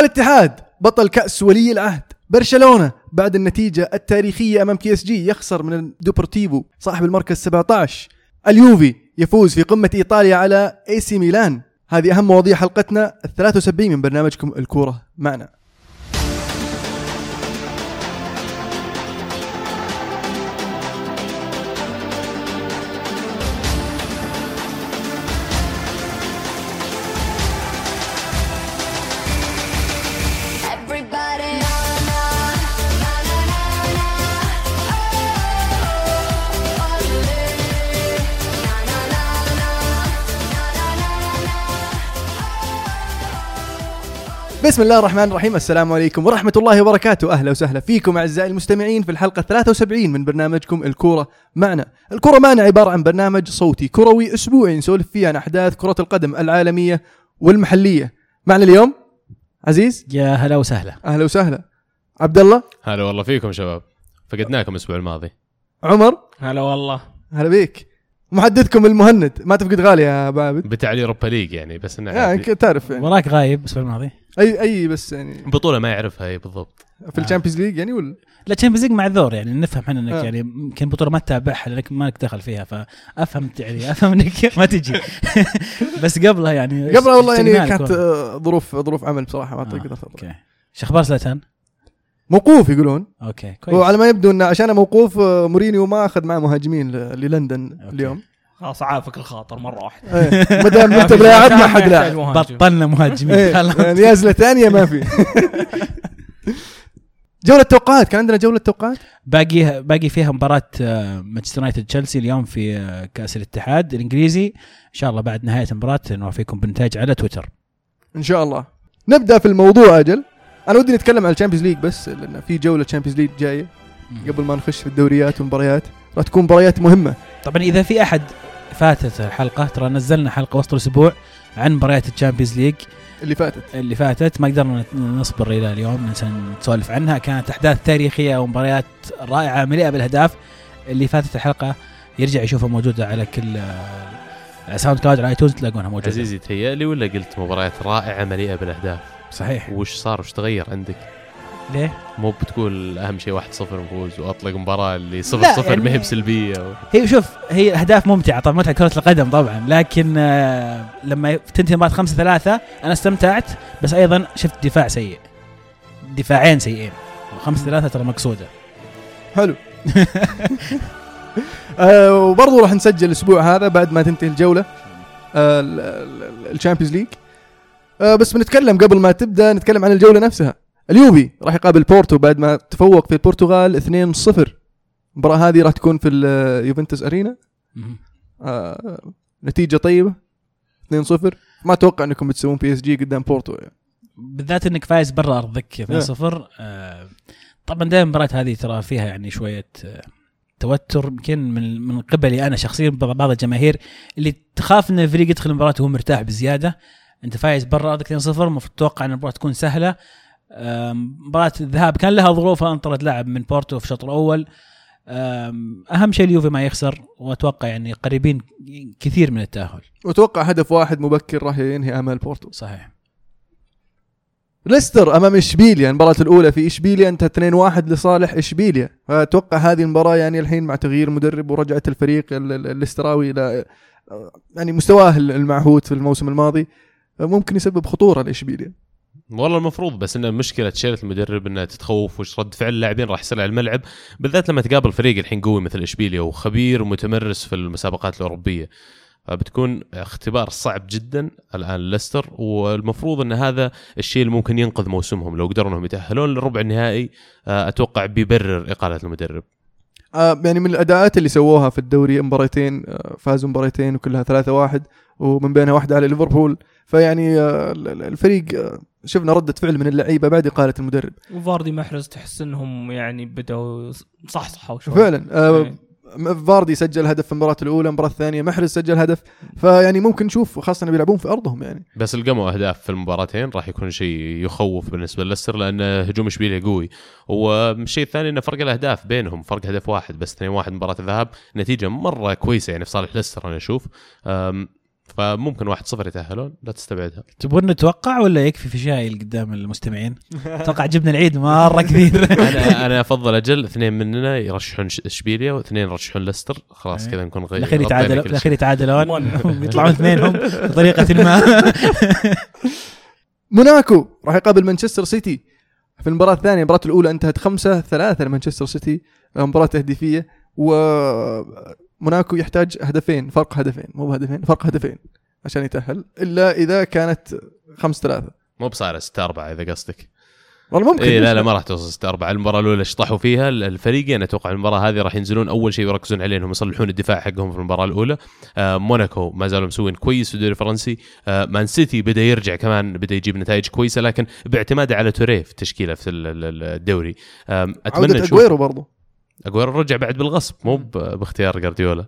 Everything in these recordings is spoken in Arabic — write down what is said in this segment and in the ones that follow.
الاتحاد بطل كأس ولي العهد. برشلونة بعد النتيجة التاريخية أمام PSG يخسر من دوبورتيفو صاحب المركز 17 اليوفي يفوز في قمة إيطاليا على AC Milan. هذه أهم مواضيع حلقتنا ال 73 من برنامجكم الكورة معنا. بسم الله الرحمن الرحيم. السلام عليكم ورحمة الله وبركاته. أهلا وسهلا فيكم أعزائي المستمعين في الحلقة 73 من برنامجكم الكورة معنا. الكورة معنا عبارة عن برنامج صوتي كروي أسبوعي نسولف فيه عن أحداث كرة القدم العالمية والمحلية. معنا اليوم عزيز. يا هلا وسهلا. أهلا وسهلا. عبد الله هلا والله فيكم شباب. فقدناكم الأسبوع الماضي. عمر. هلا والله. هلا بيك. محدثكم المهند. ما تفقد غالي يا أبو عابد. بتاع ال Europa League يعني بس إنه يعني تعرف يعني. وراك غايب الأسبوع الماضي. أي أي بس يعني. بطولة ما يعرفها هي بالضبط. في ال Champions League يعني ولا؟ لا Champions League معذور يعني نفهم إحنا إنك آه. يعني يمكن بطولة ما تتابعها لانك ما لك دخل فيها فأفهم يعني أفهم إنك ما تجي. بس قبلها يعني قبل والله يعني كانت ظروف ظروف عمل بصراحة ما آه، okay. شو أخبار زلاتان؟ موقوف يقولون. okay كويس. وعلى ما يبدو انه عشان موقوف آه، مورينيو ما أخذ معه مهاجمين ل- للندن okay. اليوم. خلاص عافك الخاطر مرة واحدة. إيه، ما دام انت بلاعب ما حد لاعب بطلنا مهاجمين. إيه، خلاص. يعني يا زلتانيا ما في. جولة توقعات. كان عندنا جولة توقعات؟ باقي باقي فيها مباراة آه، مانشستر يونايتد تشيلسي اليوم في آه، كأس الاتحاد الإنجليزي. إن شاء الله بعد نهاية المباراة نوافيكم بالنتائج على تويتر. إن شاء الله. نبدأ في الموضوع أجل. أنا ودي نتكلم عن ال Champions League بس لأن في جولة Champions League جاية. قبل ما نخش في الدوريات والمباريات. راح تكون مباريات مهمة. طبعا إذا في أحد فاتت الحلقة. ترى نزلنا حلقة وسط الأسبوع عن مباريات ال Champions League. اللي فاتت. اللي فاتت. ما قدرنا نصبر إلى اليوم عشان نسولف عنها. كانت أحداث تاريخية ومباريات رائعة مليئة بالأهداف. اللي فاتت الحلقة يرجع يشوفها موجودة على كل SoundCloud على iTunes تلاقونها موجودة. عزيزي تهيألي ولا قلت مباريات رائعة مليئة بالأهداف؟ صحيح. وش صار؟ وش تغير عندك؟ ليه؟ مو بتقول أهم شيء 1-0 نفوز وأطلق مباراة اللي 0-0 لا، يعني- ما هي بسلبية. و... هي شوف هي أهداف ممتعة طبعا متعة كرة القدم طبعا لكن آه، لما تنتهي المباراه 5 3 أنا استمتعت بس أيضا شفت دفاع سيء. دفاعين سيئين. 5 3 ترى مقصودة. حلو. آه وبرضه راح نسجل الأسبوع هذا بعد ما تنتهي الجولة آه ال Champions League. آه بس بنتكلم قبل ما تبدأ نتكلم عن الجولة نفسها. اليوفي راح يقابل بورتو بعد ما تفوق في البرتغال 2-0 المباراة هذه راح تكون في ال Juventus Arena. آه نتيجة طيبة 2-0 ما أتوقع إنكم بتسوون PSG قدام بورتو. يعني. بالذات إنك فايز برا أرضك 2-0 آه، طبعا دائما المباريات هذه ترى فيها يعني شوية آه، توتر. يمكن من من قبلي أنا شخصيا بعض الجماهير اللي تخاف إن الفريق يدخل المباراة وهو مرتاح بزيادة. أنت فايز برا أرضك 2-0 المفروض تتوقع إن المباراة تكون سهلة. آم، مباراة الذهاب كان لها ظروفها انطرد لاعب من بورتو في الشوط الأول. أهم شيء اليوفي ما يخسر وأتوقع يعني قريبين كثير من التأهل. وأتوقع هدف واحد مبكر راح ينهي امال بورتو. صحيح. ليستر أمام إشبيليا المباراة الأولى في إشبيليا انتهت 2-1 لصالح إشبيليا. فاتوقع هذه المباراة يعني الحين مع تغيير مدرب ورجعة الفريق ال- ال- الليستراوي إلى يعني مستواه المعهود في الموسم الماضي ممكن يسبب خطورة لإشبيليا. والله المفروض بس ان مشكلة شيله المدرب انها تتخوف وش رد فعل اللاعبين راح يصير على الملعب بالذات لما تقابل فريق الحين قوي مثل إشبيليا وخبير ومتمرس في المسابقات الأوروبية. بتكون اختبار صعب جدا الآن ليستر والمفروض إن هذا الشيء اللي ممكن ينقذ موسمهم لو قدروا إنهم يتأهلون للربع النهائي آه، أتوقع بيبرر إقالة المدرب. آه يعني من الأداءات اللي سووها في الدوري مباراتين آه فازوا مباراتين وكلها 3-1 ومن بينها واحدة على ليفربول. فيعني آه ال- ال- الفريق آه شفنا ردة فعل من اللعيبة بعد إقالة المدرب. وفاردي محرز تحس إنهم يعني بدأوا صحصحوا شوي. فعلا آه إيه. فاردي سجل هدف في المباراه الأولى المباراه الثانية محرز سجل هدف. فيعني ممكن نشوف خاصة انه بيلعبون في أرضهم يعني. بس القموا أهداف في المباراتين راح يكون شيء يخوف بالنسبة لليستر لأن هجوم اشبيليا قوي. والشيء الثاني إنه فرق الأهداف بينهم فرق هدف واحد بس 2-1 مباراة الذهاب نتيجة مرة كويسة يعني في صالح ليستر أنا أشوف. فممكن 1-0 يتأهلون لا تستبعدها. تبون نتوقع ولا يكفي في شاي قدام المستمعين؟ أتوقع جبنا العيد مرة كثير أنا أنا أفضل أجل اثنين مننا يرشحون إشبيليا واثنين يرشحون ليستر. خلاص إيه. كذا نكون غير الأخير غطينا يتعادل كل الأخير. يتعادلون. يطلعون اثنينهم بطريقة ما. موناكو راح يقابل مانشستر سيتي. في المباراة الثانية المباراة الأولى انتهت خمسة ثلاثة لمانشستر سيتي. مباراة تهديفية وموناكو يحتاج هدفين فرق هدفين مو هدفين فرق هدفين عشان يتأهل إلا إذا كانت خمس ثلاثة. مو بصاير 6 4 إذا قصدك. والله ممكن. اي لا لا ما راح توصل 6 4 المباراة الأولى شطحوا فيها؟ الفريقين أتوقع المباراة هذه راح ينزلون أول شيء يركزون عليه انهم يصلحون الدفاع حقهم في المباراة الأولى. آه موناكو ما زالوا مسوين كويس في الدوري الفرنسي. آه Man City بدأ يرجع كمان بدأ يجيب نتائج كويسة لكن باعتماده على توريه في التشكيلة في ال- ال- الدوري. آه أتمنى عودة نشوف أجويرو برضو. اجويرو رجع بعد بالغصب مو باختيار جارديولا.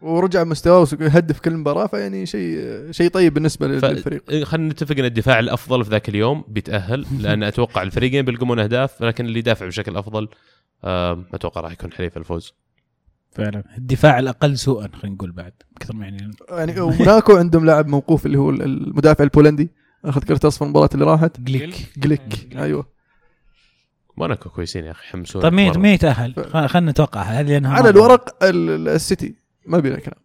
ورجع مستواه يهدف كل مباراة فيعني شيء شيء طيب بالنسبة ف- للفريق. إيه، خلينا نتفق إن الدفاع الأفضل في ذاك اليوم بيتأهل لأن أتوقع الفريقين بيلقمون أهداف لكن اللي يدافع بشكل أفضل أتوقع راح يكون حليف الفوز. فعلا. الدفاع الأقل سوءا خلينا نقول بعد أكثر ما يعني يعني وموناكو عندهم لاعب موقوف اللي هو المدافع البولندي أخذ كرت أصفر المباراة اللي راحت. جليك. جليك. أيوه. موناكو كويسين يا أخي حمسون طيب مين. مين يتاهل؟ خل- خلينا نتوقع هذه لأنها على مرة- الورق ال- ال- السيتي ما بينا كلام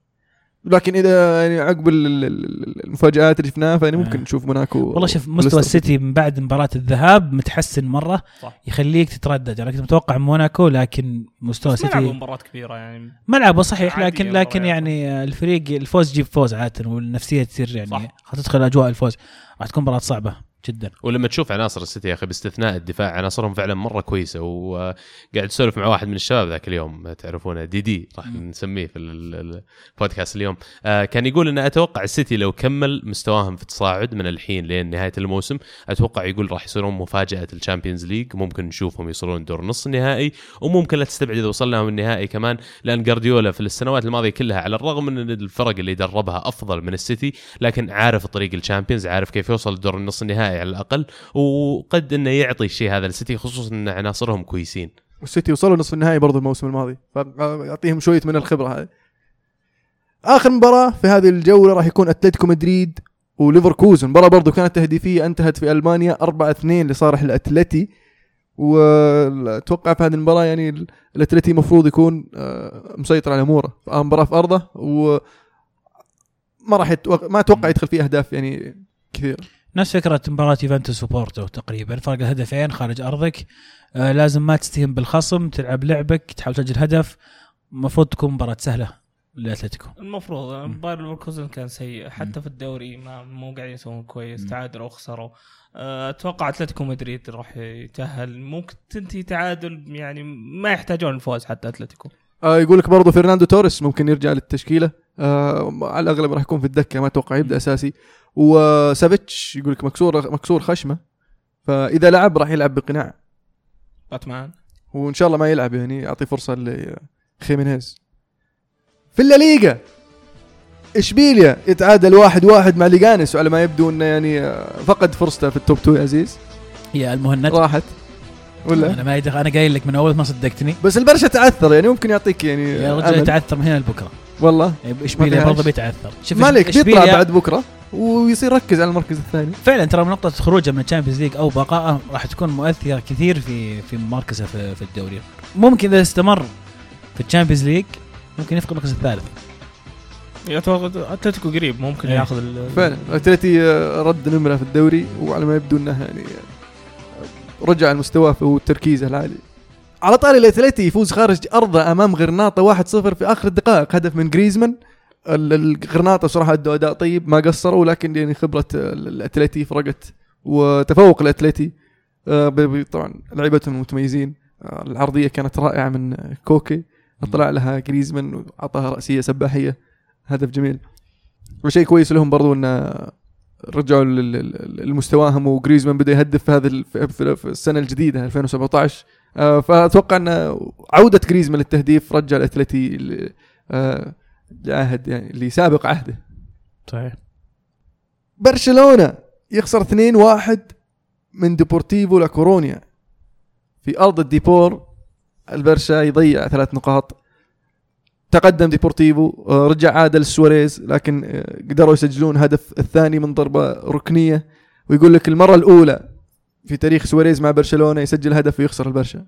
لكن إذا يعني عقب ال- ال- ال- المفاجآت اللي شفناها فيعني ممكن آه. نشوف موناكو والله شوف مستوى السيتي من بعد مباراة الذهاب متحسن مرة صح. يخليك تتردد أنا كنت متوقع موناكو لكن مستوى السيتي مباراة كبيرة يعني ملعبه صحيح لكن لكن مباريات. يعني الفريق الفوز يجيب فوز عادة والنفسية تصير يعني صح. حتدخل أجواء الفوز راح تكون مباراة صعبة جدا. ولما تشوف عناصر السيتي يا أخي باستثناء الدفاع عناصرهم فعلا مرة كويسة وقاعد اسولف مع واحد من الشباب ذاك اليوم تعرفونه دي دي راح نسميه في ال- ال- البودكاست اليوم. آه كان يقول إن أتوقع السيتي لو كمل مستواهم في التصاعد من الحين لين نهاية الموسم أتوقع يقول راح يصيرون مفاجأة ال Champions League ممكن نشوفهم يوصلون دور نص النهائي وممكن لا تستبعد إذا وصلنا لهم النهائي كمان لأن جارديولا في السنوات الماضية كلها على الرغم من إن الفرق اللي دربها أفضل من السيتي لكن عارف طريق ال Champions عارف كيف يوصل لدور النص النهائي. على الأقل وقد إنه يعطي الشيء هذا للسيتي خصوصا إن عناصرهم كويسين. والسيتي وصلوا نصف النهائي برضو الموسم الماضي. فيعطيهم شوية من الخبرة هذه. آخر مباراة في هذه الجولة راح يكون أتلتيكو مدريد وليفركوزن. مباراة برضو كانت تهديفية انتهت في ألمانيا 4 2 لصالح الأتلتي. وأتوقع في هذه المباراة يعني ال- الأتلتي المفروض يكون آه، مسيطر على أموره. مباراة في أرضه و ما راح يتوقع ما أتوقع يدخل فيه أهداف يعني كثير نفس فكرة مباراة يوفنتوس وبورتو تقريبا. فرق الهدفين خارج أرضك. آه لازم ما تستهين بالخصم تلعب لعبك تحاول تسجل هدف. المفروض تكون مباراة سهلة لأتلتيكو. المفروض باير ليفركوزن كان سيء. حتى في الدوري ما مو قاعدين يسوون كويس تعادلوا وخسروا أه، أتوقع أتلتيكو مدريد راح يتأهل. ممكن تنتهي تعادل يعني ما يحتاجون الفوز حتى أتلتيكو. آه يقول لك برضه فرناندو توريس ممكن يرجع للتشكيلة. آه على الأغلب راح يكون في الدكة ما أتوقع يبدأ أساسي. وسافيتش يقول لك مكسور مكسور خشمه. فإذا لعب راح يلعب بقناع. باتمان. وإن شاء الله ما يلعب يعني. يعطي فرصة لخيمينيز. في الليغا إشبيليا يتعادل واحد واحد مع ليجانس وعلى ما يبدو إنه يعني آه، فقد فرصته في التوب 2 يا عزيز. يا المهند. راحت. ولا؟ أنا ما يدخل أنا قايل لك من أول ما صدقتني. بس البرشا تعثر يعني ممكن يعطيك يعني يا رجل. يتعثر من هنا لبكرة. والله إشبيليا فيهاش. برضه بيتعثر شوف ما عليك بيطلع بعد بكرة ويصير ركز على المركز الثاني فعلا ترى من نقطة خروجه من الشامبيونز ليج أو بقائه راح تكون مؤثرة كثير في في مركزه في, في الدوري. ممكن إذا استمر في الشامبيونز ليج ممكن يفقد المركز الثالث. أتوقع أتلتيكو قريب ممكن إيه. ياخذ ال- فعلا أتلتي آه، رد نمرة في الدوري وعلى ما يبدو إنه يعني آه، رجع المستوى وتركيزه العالي على طاري الاتلتي يفوز خارج أرضه أمام غرناطة 1-0 في آخر الدقائق. هدف من جريزمان. ال- الغرناطه صراحة ادوا أداء طيب ما قصروا لكن يعني خبرة آه، الاتلتي فرقت وتفوق الاتلتي آه، طبعا لعيبتهم متميزين آه، العرضية كانت رائعة من آه، كوكي طلع لها جريزمان وأعطاها رأسية سباحية. هدف جميل. وشيء كويس لهم برضو إن رجعوا لل- لل- لمستواهم وجريزمان بدأ يهدف في هذه في- السنة الجديدة 2017 آه، فأتوقع أن عودة جريزمان للتهديف رجع الأتلتي آه، لعهد يعني لسابق عهده. صحيح. برشلونة يخسر 2-1 من ديبورتيفو لاكورونيا في أرض الديبور البرشا يضيع ثلاث نقاط. تقدم ديبورتيفو آه، رجع عادل سواريز لكن آه، قدروا يسجلون هدف الثاني من ضربة ركنية. ويقول لك المرة الأولى في تاريخ سواريز مع برشلونة يسجل هدف ويخسر البرشا.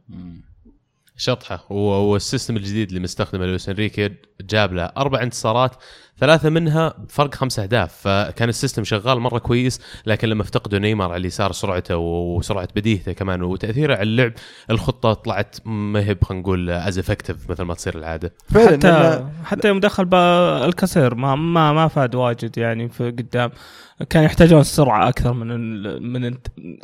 شطحة. والسيستم الجديد اللي مستخدمه لويس إنريكي جاب له أربع انتصارات ثلاثة منها بفرق خمس أهداف فكان السيستم شغال مرة كويس لكن لما افتقدوا نيمار على اليسار سرعته وسرعة بديهته كمان وتأثيره على اللعب الخطة طلعت ما هي خلينا نقول as effective مثل ما تصير العادة. فعلا حتى حتى يوم دخل با- الكسير ما ما ما فاد واجد يعني في قدام. كان يحتاجون السرعه أكثر من من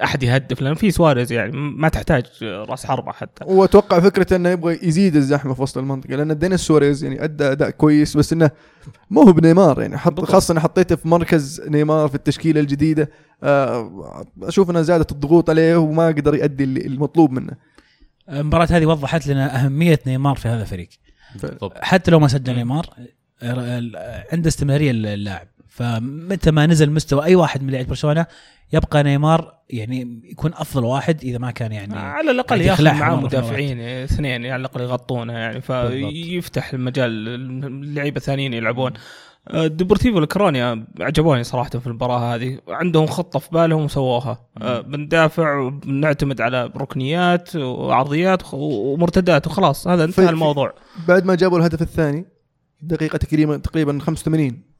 أحد يهدف لأن في سواريز يعني ما تحتاج راس حربة حتى. وأتوقع فكرة إنه يبغى يزيد الزحمة في وسط المنطقة لأن دينيس سواريز يعني أدى أداء كويس بس إنه مو هو بنيمار يعني حط. خاصة انه حطيته في مركز نيمار في التشكيلة الجديدة آه، أشوف انها زادت الضغوط عليه وما قدر يؤدي المطلوب منه. المباراة هذه وضحت لنا أهمية نيمار في هذا الفريق. حتى لو ما سجل نيمار ال- عنده استمرارية اللاعب فمتى ما نزل مستوى أي واحد من لعيبة برشلونة يبقى نيمار يعني يكون أفضل واحد إذا ما كان يعني على الأقل ياخذ معاه مدافعين اثنين يعني على الأقل يغطونه يعني فيفتح المجال اللعيبه الثانيين يلعبون. آه، ديبورتيفو الكرونيا عجبوني صراحة في المباراة هذه. عندهم خطة في بالهم وسووها. آه، بندافع وبنعتمد على ركنيات وعرضيات ومرتدات وخلاص. هذا انتهى الموضوع. بعد ما جابوا الهدف الثاني دقيقة تقريبا تقريبا 85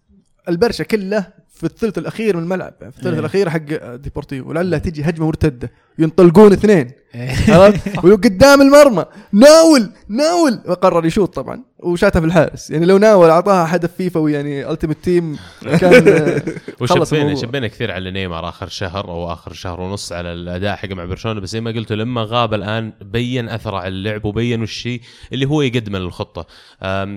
البرشا كله في الثلث الأخير من الملعب في الثلث إيه. الأخير حق ديبورتيفو ولعلها تجي هجمة مرتدة ينطلقون اثنين عرفت؟ وقدام المرمى ناول ناول وقرر يشوط طبعا وشاتها في الحارس. يعني لو ناول أعطاها هدف فيفا يعني ultimate team كان وشبينا. شبينا كثير على نيمار آخر شهر أو آخر شهر ونص على الأداء حقه مع برشلونة. بس زي ما قلت لما غاب الآن بين أثره على اللعب وبين الشيء اللي هو يقدمه للخطه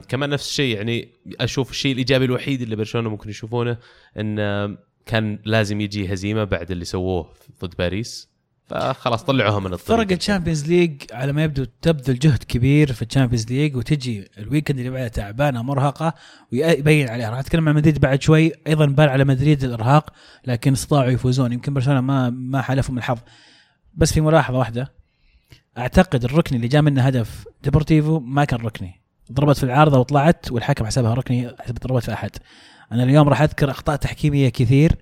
كمان نفس الشيء يعني أشوف الشيء الإيجابي الوحيد اللي برشلونة ممكن يشوفونه إن أم، كان لازم يجي هزيمة بعد اللي سووه ضد باريس. فخلاص طلعوها من الطريق. فرق الشامبيونز ليج على ما يبدو تبذل جهد كبير في الشامبيونز ليج وتجي ال weekend اللي بعده تعبانة مرهقة ويبين عليها. راح أتكلم عن مدريد بعد شوي أيضا بان على مدريد الإرهاق لكن استطاعوا يفوزون. يمكن برشلونة ما ما حالفهم الحظ. بس في ملاحظة واحدة أعتقد الركني اللي جاء منه هدف ديبورتيفو ما كان ركني. ضربت في العارضة وطلعت والحكم حسبها ركني حسب ضربت في أحد. أنا اليوم راح أذكر أخطاء تحكيمية كثير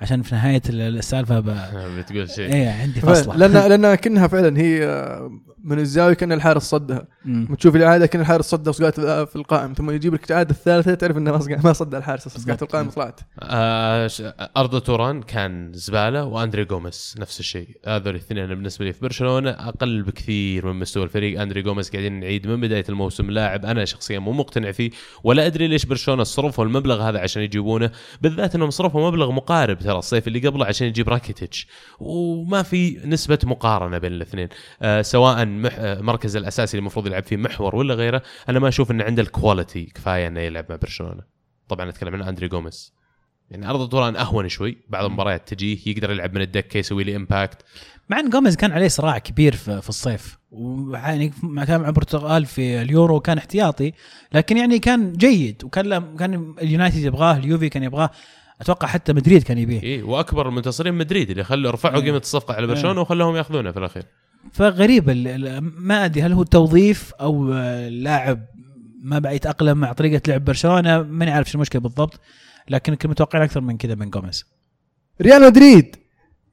عشان في نهاية السالفة ب... بتقول شيء إيه عندي فصلة لأن لأن كأنها فعلا هي آه، من الزاوية كأن الحارس صدها. تشوف الاعاده كأن الحارس صدها وصقعت في القائم ثم يجيب لك الاعاده الثالثة تعرف إنه ما صقع- ما صدها الحارس بس صقعت في القائم وطلعت. آه أردا توران كان زبالة وأندري جوميز نفس الشيء. هذول الاثنين بالنسبة لي في برشلونة أقل بكثير من مستوى الفريق. أندري جوميز قاعدين نعيد من بداية الموسم. لاعب أنا شخصيا مو مقتنع فيه ولا أدري ليش برشلونة صرفوا المبلغ هذا عشان يجيبونه. بالذات إنهم صرفوا مبلغ مقارب ترى الصيف اللي قبله عشان يجيب راكيتيتش. وما في نسبة مقارنة بين الاثنين. آه سواء مح آه مركز الأساسي اللي المفروض يلعب فيه محور ولا غيره أنا ما أشوف إنه عنده ال quality كفاية إنه يلعب مع برشلونة. طبعا أتكلم عن أندري جوميز يعني أردا توران أهون شوي بعض المباريات تجيه يقدر يلعب من الدكه يسوي لي impact مع إن جوميز كان عليه صراع كبير في, في الصيف ويعني مع كان مع البرتغال في اليورو كان احتياطي لكن يعني كان جيد وكان كان اليونايتد يبغاه اليوفي كان يبغاه أتوقع حتى مدريد كان يبيه. اي وأكبر المنتصرين مدريد اللي خلوا رفعوا إيه. قيمة الصفقة على برشلونة وخلوهم ياخذونها في الأخير. فغريب ما أدري هل هو توظيف أو لاعب ما بقى يتأقلم مع طريقة لعب برشلونة؟ ماني عارف شو المشكلة بالضبط لكن كنا متوقعين أكثر من كذا من جوميز ريال مدريد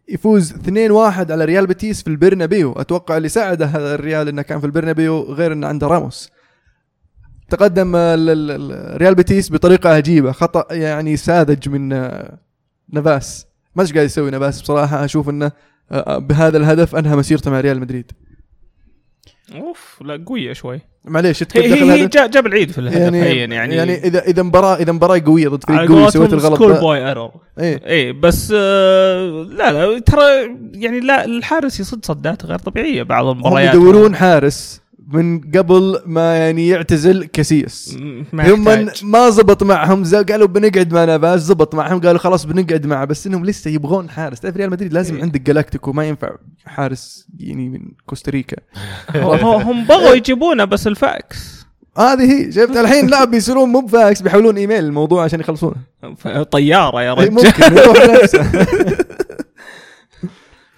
يفوز 2-1 على ريال بيتيس في البرنابيو. أتوقع اللي ساعده هذا الريال إنه كان في البرنابيو غير إنه عنده راموس. تقدم ال- ال- ال- ريال بيتيس بطريقة عجيبة خطأ يعني ساذج من نافاس ما إيش قاعد يسوي نافاس بصراحة. أشوف إنه بهذا الهدف أنهى مسيرته مع ريال مدريد. أوف لا قوية شوي. معليش هي هي, هي جاب العيد في الهدف يعني يعني يعني, يعني اذا إذا مباراه إذا مباراة قوية ضد فريق قوي سويت الغلط schoolboy error إيه. إيه بس آه لا لا ترى يعني لا الحارس يصد صدات غير طبيعية بعض هم المباريات يدورون حارس. من قبل ما يعني يعتزل ما هم. ما زبط معهم قالوا بنقعد مع نافاس زبط معهم قالوا خلاص بنقعد معه بس إنهم لسه يبغون حارس. تعرف ريال مدريد لازم إيه. عندك جالاكتيكو ما ينفع حارس يعني من كوستاريكا. هم بغوا يجيبونه بس الفاكس. هذه هي شفت؟ الحين لا بيصيرون مو بفاكس بيحولون إيميل الموضوع عشان يخلصونه. طيارة يا إيه، رجل ممكن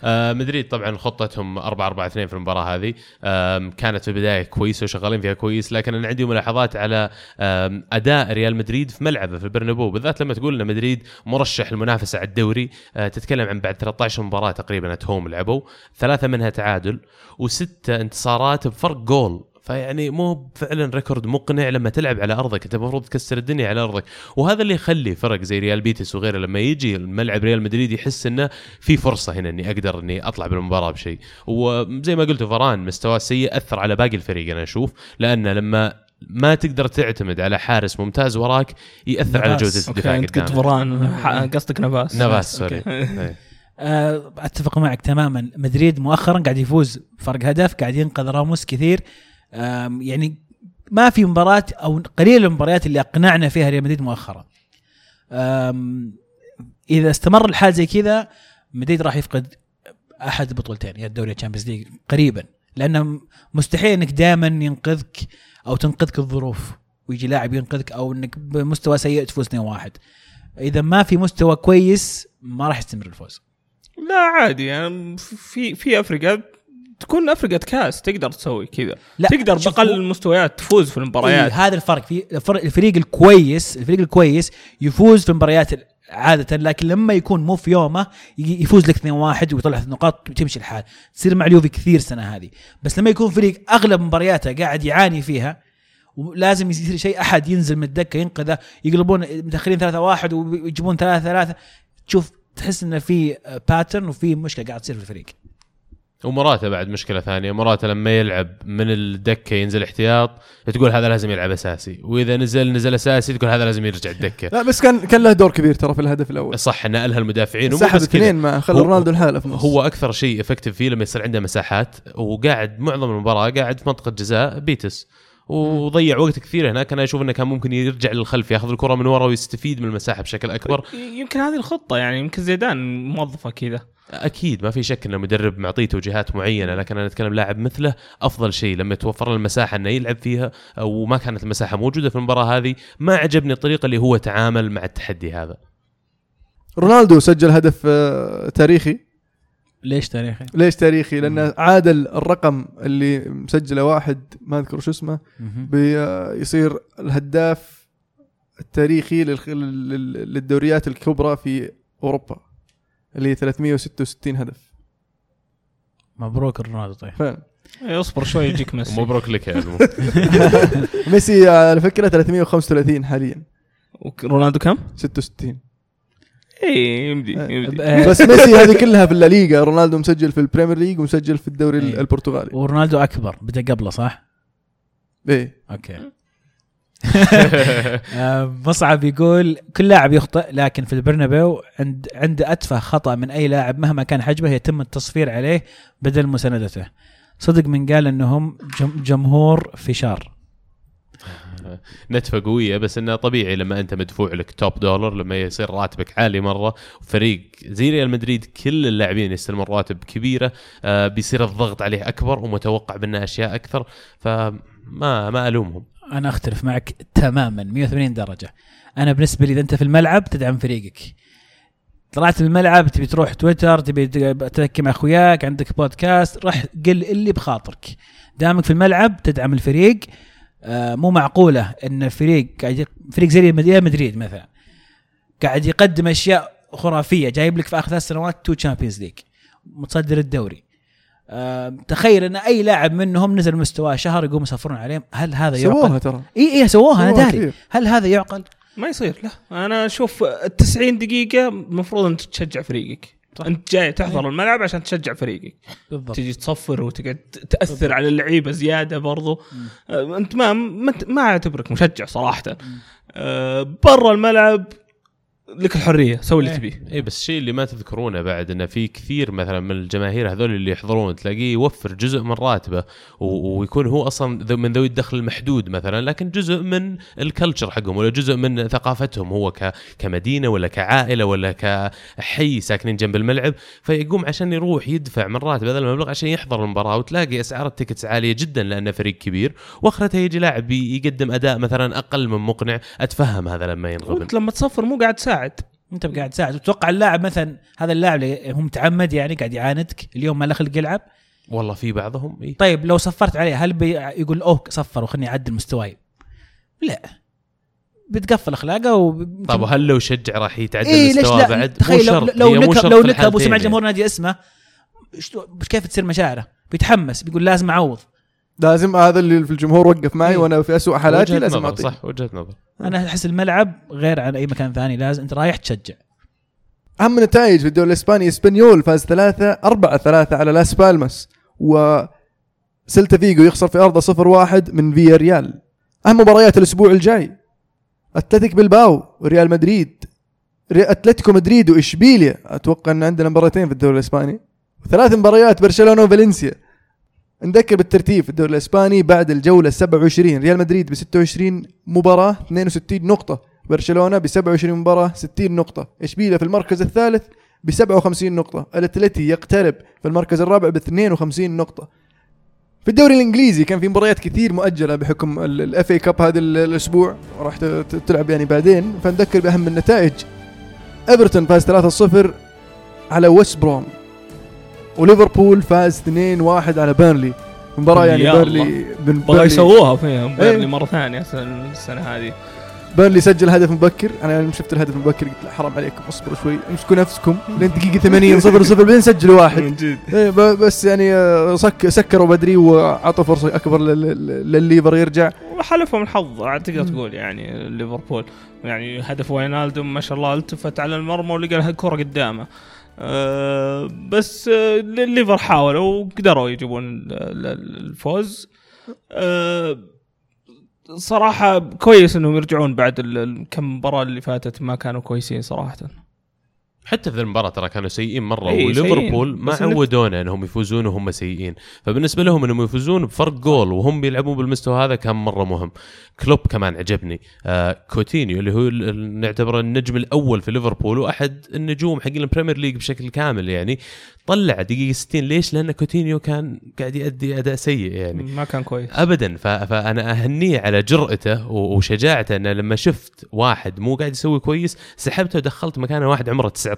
آه مدريد طبعا خطتهم 4 4 2 في المباراة هذه. آم، كانت في البداية كويسة وشغالين فيها كويس لكن أنا عندي ملاحظات على آم، أداء ريال مدريد في ملعبه في البرنابيو بالذات لما تقول إن مدريد مرشح المنافسة على الدوري. آه تتكلم عن بعد 13 مباراة تقريبا at home لعبوا ثلاثة منها تعادل وستة انتصارات بفرق جول. فيعني مو فعلا record مقنع لما تلعب على أرضك. أنت المفروض تكسر الدنيا على أرضك. وهذا اللي يخلي فرق زي ريال بيتيس وغيره لما يجي الملعب ريال مدريد يحس إنه في فرصة هنا إني أقدر إني أطلع بالمباراة بشيء. وزي ما قلت فران مستواه السيء أثر على باقي الفريق أنا أشوف لأنه لما ما تقدر تعتمد على حارس ممتاز وراك يأثر على نفاس. جودة الدفاع okay أنت قلت فران قصدك نفاس. نفاس sorry. إيه. أتفق معك تماما. مدريد مؤخرا قاعد يفوز فرق هدف قاعد ينقذ راموس كثير. يعني ما في مباراة أو قليل المباريات اللي أقنعنا فيها ريال مدريد مؤخرا. إذا استمر الحال زي كذا مدريد راح يفقد أحد البطولتين يا الدوري ال Champions League قريبا لأنه مستحيل إنك دائما ينقذك أو تنقذك الظروف ويجي لاعب ينقذك أو إنك بمستوى سيء تفوز 2-1 إذا ما في مستوى كويس ما راح يستمر الفوز. لا عادي يعني في في أفريقيا تكون افريقيا كاس تقدر تسوي كذا. لا تقدر بأقل المستويات تفوز في المباريات. إيه هذا الفرق في الفريق الكويس الفريق الكويس يفوز في المباريات عادة لكن لما يكون مو في يومه يفوز لك 2-1 ويطلع ثلاث نقاط وتمشي الحال. تصير مع اليوفي كثير السنة هذه. بس لما يكون فريق أغلب مبارياته قاعد يعاني فيها ولازم يصير شيء أحد ينزل من الدكة ينقذه يقلبون متأخرين 3-1 ويجيبون 3-3 تشوف تحس انه في باترن وفي مشكلة قاعد تصير في الفريق. ومراته بعد مشكلة ثانية. مراته لما يلعب من الدكة ينزل احتياط تقول هذا لازم يلعب أساسي. وإذا نزل نزل أساسي تقول هذا لازم يرجع الدكة. لا بس كان كان له دور كبير ترى في الهدف الأول. صح إن الها المدافعين سحب. اثنين ما خلى رونالدو الحالة في النص هو أكثر شيء effective فيه لما يصير عنده مساحات وقاعد معظم المباراة قاعد في منطقة جزاء بيتيس. وضيع وقت كثير هناك. أنا أشوف إنه كان ممكن يرجع للخلف ياخذ الكرة من ورا ويستفيد من المساحة بشكل أكبر. يمكن هذه الخطة يعني يمكن زيدان موظفة كذا. أكيد ما في شك ان المدرب معطيه توجيهات معينة لكن أنا أتكلم لاعب مثله أفضل شيء لما توفر له المساحة إنه يلعب فيها وما كانت المساحة موجودة في المباراة هذه ما عجبني الطريقة اللي هو تعامل مع التحدي هذا. رونالدو سجل هدف آه، تاريخي. ليش تاريخي؟ ليش تاريخي؟ لأنه عادل الرقم اللي مسجله واحد ما أذكر شو اسمه بيصير الهداف التاريخي للدوريات الكبرى في أوروبا اللي هي 366 هدف. مبروك رونالدو طيب. فعلا. إيه، اصبر شوي يجيك ميسي. مبروك لك يا ميسي على فكرة 335 حاليا. رونالدو كم؟ 66 اي يمدي يمدي. آه، بس ميسي هذه كلها في الليغا رونالدو مسجل في ال Premier League ومسجل في الدوري إيه. البرتغالي. ورونالدو أكبر بدأ قبله صح؟ إيه. okay. آه، مصعب يقول كل لاعب يخطئ لكن في البرنابيو عند عنده أتفه خطأ من أي لاعب مهما كان حجمه يتم التصفير عليه بدل مساندته. صدق من قال إنهم جم جمهور فشار. نتفة قوية بس إنه طبيعي لما أنت مدفوع لك توب دولار لما يصير راتبك عالي مرة وفريق زي ريال مدريد كل اللاعبين يستلمون رواتب كبيرة آه بيصير الضغط عليه أكبر ومتوقع منه أشياء أكثر فما ما ألومهم. أنا أختلف معك تماما 180 درجة. أنا بالنسبة لي إذا أنت في الملعب تدعم فريقك. طلعت من الملعب تبي تروح تويتر تبي تحكي مع أخوياك عندك بودكاست رح قل اللي بخاطرك. دامك في الملعب تدعم الفريق مو معقولة إن الفريق قاعد يق- فريق زي ريال مدريد مثلا قاعد يقدم أشياء خرافية جايب لك في آخر ثلاث سنوات two Champions League متصدر الدوري آه تخيل إن أي لاعب منهم نزل مستواه شهر يقوم يصفرون عليهم هل هذا يعقل؟ سووها ترى إي إي سووها أنا داري. هل هذا يعقل؟ ما يصير لا أنا أشوف ال 90 دقيقة المفروض انت تشجع فريقك صح. أنت جاي تحضر الملعب عشان تشجع فريقك. بالضبط. تجي تصفر وتقعد تأثر على اللعيبة زيادة برضو. آه، أنت ما ما, أعتبرك مشجع صراحة. آه، برا الملعب لك الحرية سوي اللي إيه. تبيه اي بس الشيء اللي ما تذكرونه بعد إنه في كثير مثلا من الجماهير هذول اللي يحضرون تلاقيه يوفر جزء من راتبه ويكون هو أصلا من ذوي الدخل المحدود مثلا لكن جزء من الكلتشر حقهم ولا جزء من ثقافتهم هو ك- كمدينة ولا كعائلة ولا كحي ساكنين جنب الملعب فيقوم عشان يروح يدفع من راتب هذا المبلغ عشان يحضر المباراة وتلاقي أسعار ال tickets عالية جدا لأنه فريق كبير وأخرتها يجي لاعب يقدم أداء مثلا أقل من مقنع أتفهم هذا لما ينغبن لما تصفر مو قاعد تساعد. انت قاعد تساعد وتتوقع اللاعب مثلا هذا اللاعب اللي هو متعمد يعني قاعد يعاندك اليوم ما له خلق يلعب والله في بعضهم إيه؟ طيب لو صفرت عليه هل بي يقول اوه صفر وخلني أعدل مستواي لا بتقفل أخلاقه و طيب وهل لو شجع راح يتعدل إيه مستواه لا بعد؟ تخيل لو. لو نكب لو نكب وسمع يعني. جمهور نادي إسمه كيف تصير مشاعره بيتحمس بيقول لازم أعوض لازم هذا اللي في الجمهور وقف معي إيه. وأنا في اسوء حالاتي لازم أعطيه. صح وجهة نظر. أنا أحس الملعب غير عن أي مكان ثاني لازم أنت رايح تشجع. أهم النتائج في الدوري الإسباني إسبانيول فاز 3 4 3 على لاس بالماس و سيلتا فيجو يخسر في أرضه 0 1 من فيا ريال أهم مباريات الأسبوع الجاي أتلتيك بلباو وريال مدريد ري- أتلتيكو مدريد وإشبيليا. أتوقع إن عندنا مباراتين في الدوري الإسباني. وثلاث مباريات برشلونة وفالنسيا. نذكر بالترتيب في الدوري الإسباني بعد الجولة 27 ريال مدريد ب 26 مباراة 62 نقطة. برشلونة ب 27 مباراة 60 نقطة. اشبيليا في المركز الثالث؟ ب 57 نقطة. الاتلتي يقترب في المركز الرابع ب 52 نقطة. في الدوري الإنجليزي كان في مباريات كثير مؤجلة بحكم ال FA Cup هذا ال- الأسبوع. راح تلعب يعني بعدين. فنذكر بأهم النتائج. إيفرتون فاز 3-0 على ويست بروم. وليفربول فاز 2-1 على بيرنلي. مباراة يعني بيرنلي بغى بيرنلي. يسووها فيهم إيه. مرة ثانية السنة السنة هذه. بيرنلي سجل هدف مبكر. أنا لما شفت الهدف المبكر قلت حرام عليكم اصبروا شوي امسكوا نفسكم. لين دقيقة 80 0 0 بعدين سجلوا واحد. من جد. إيه بس يعني آه، سك سكروا بدري وعطوا فرصة أكبر لل- لل- للليفر يرجع. وحلفهم الحظ تقدر تقول يعني ليفربول. يعني هدف واينالدوم ما شاء الله التفت على المرمى ولقى الكره قدامه. أه بس آه، الليفر حاولوا وقدروا يجيبون ال- ال- الفوز. أه صراحة كويس إنهم يرجعون بعد كم مباراة اللي فاتت ما كانوا كويسين صراحة. حتى في المباراة ترى كانوا سيئين مرة إيه، وليفربول. ما عودونا إنهم يفوزون وهم سيئين. فبالنسبة لهم إنهم يفوزون بفرق جول وهم بيلعبون بالمستوى هذا كان مرة مهم. كلوب كمان عجبني. آه كوتينيو اللي هو نعتبره النجم الأول في ليفربول وأحد النجوم حقين ال Premier League بشكل كامل يعني. طلع دقيقة 60 ليش؟ لأن كوتينيو كان قاعد يؤدي أداء سيء يعني. ما كان كويس. ابدا. فأنا أهنيه على جرأته وشجاعته إنه لما شفت واحد مو قاعد يسوي كويس سحبته ودخلت مكانه واحد عمره 19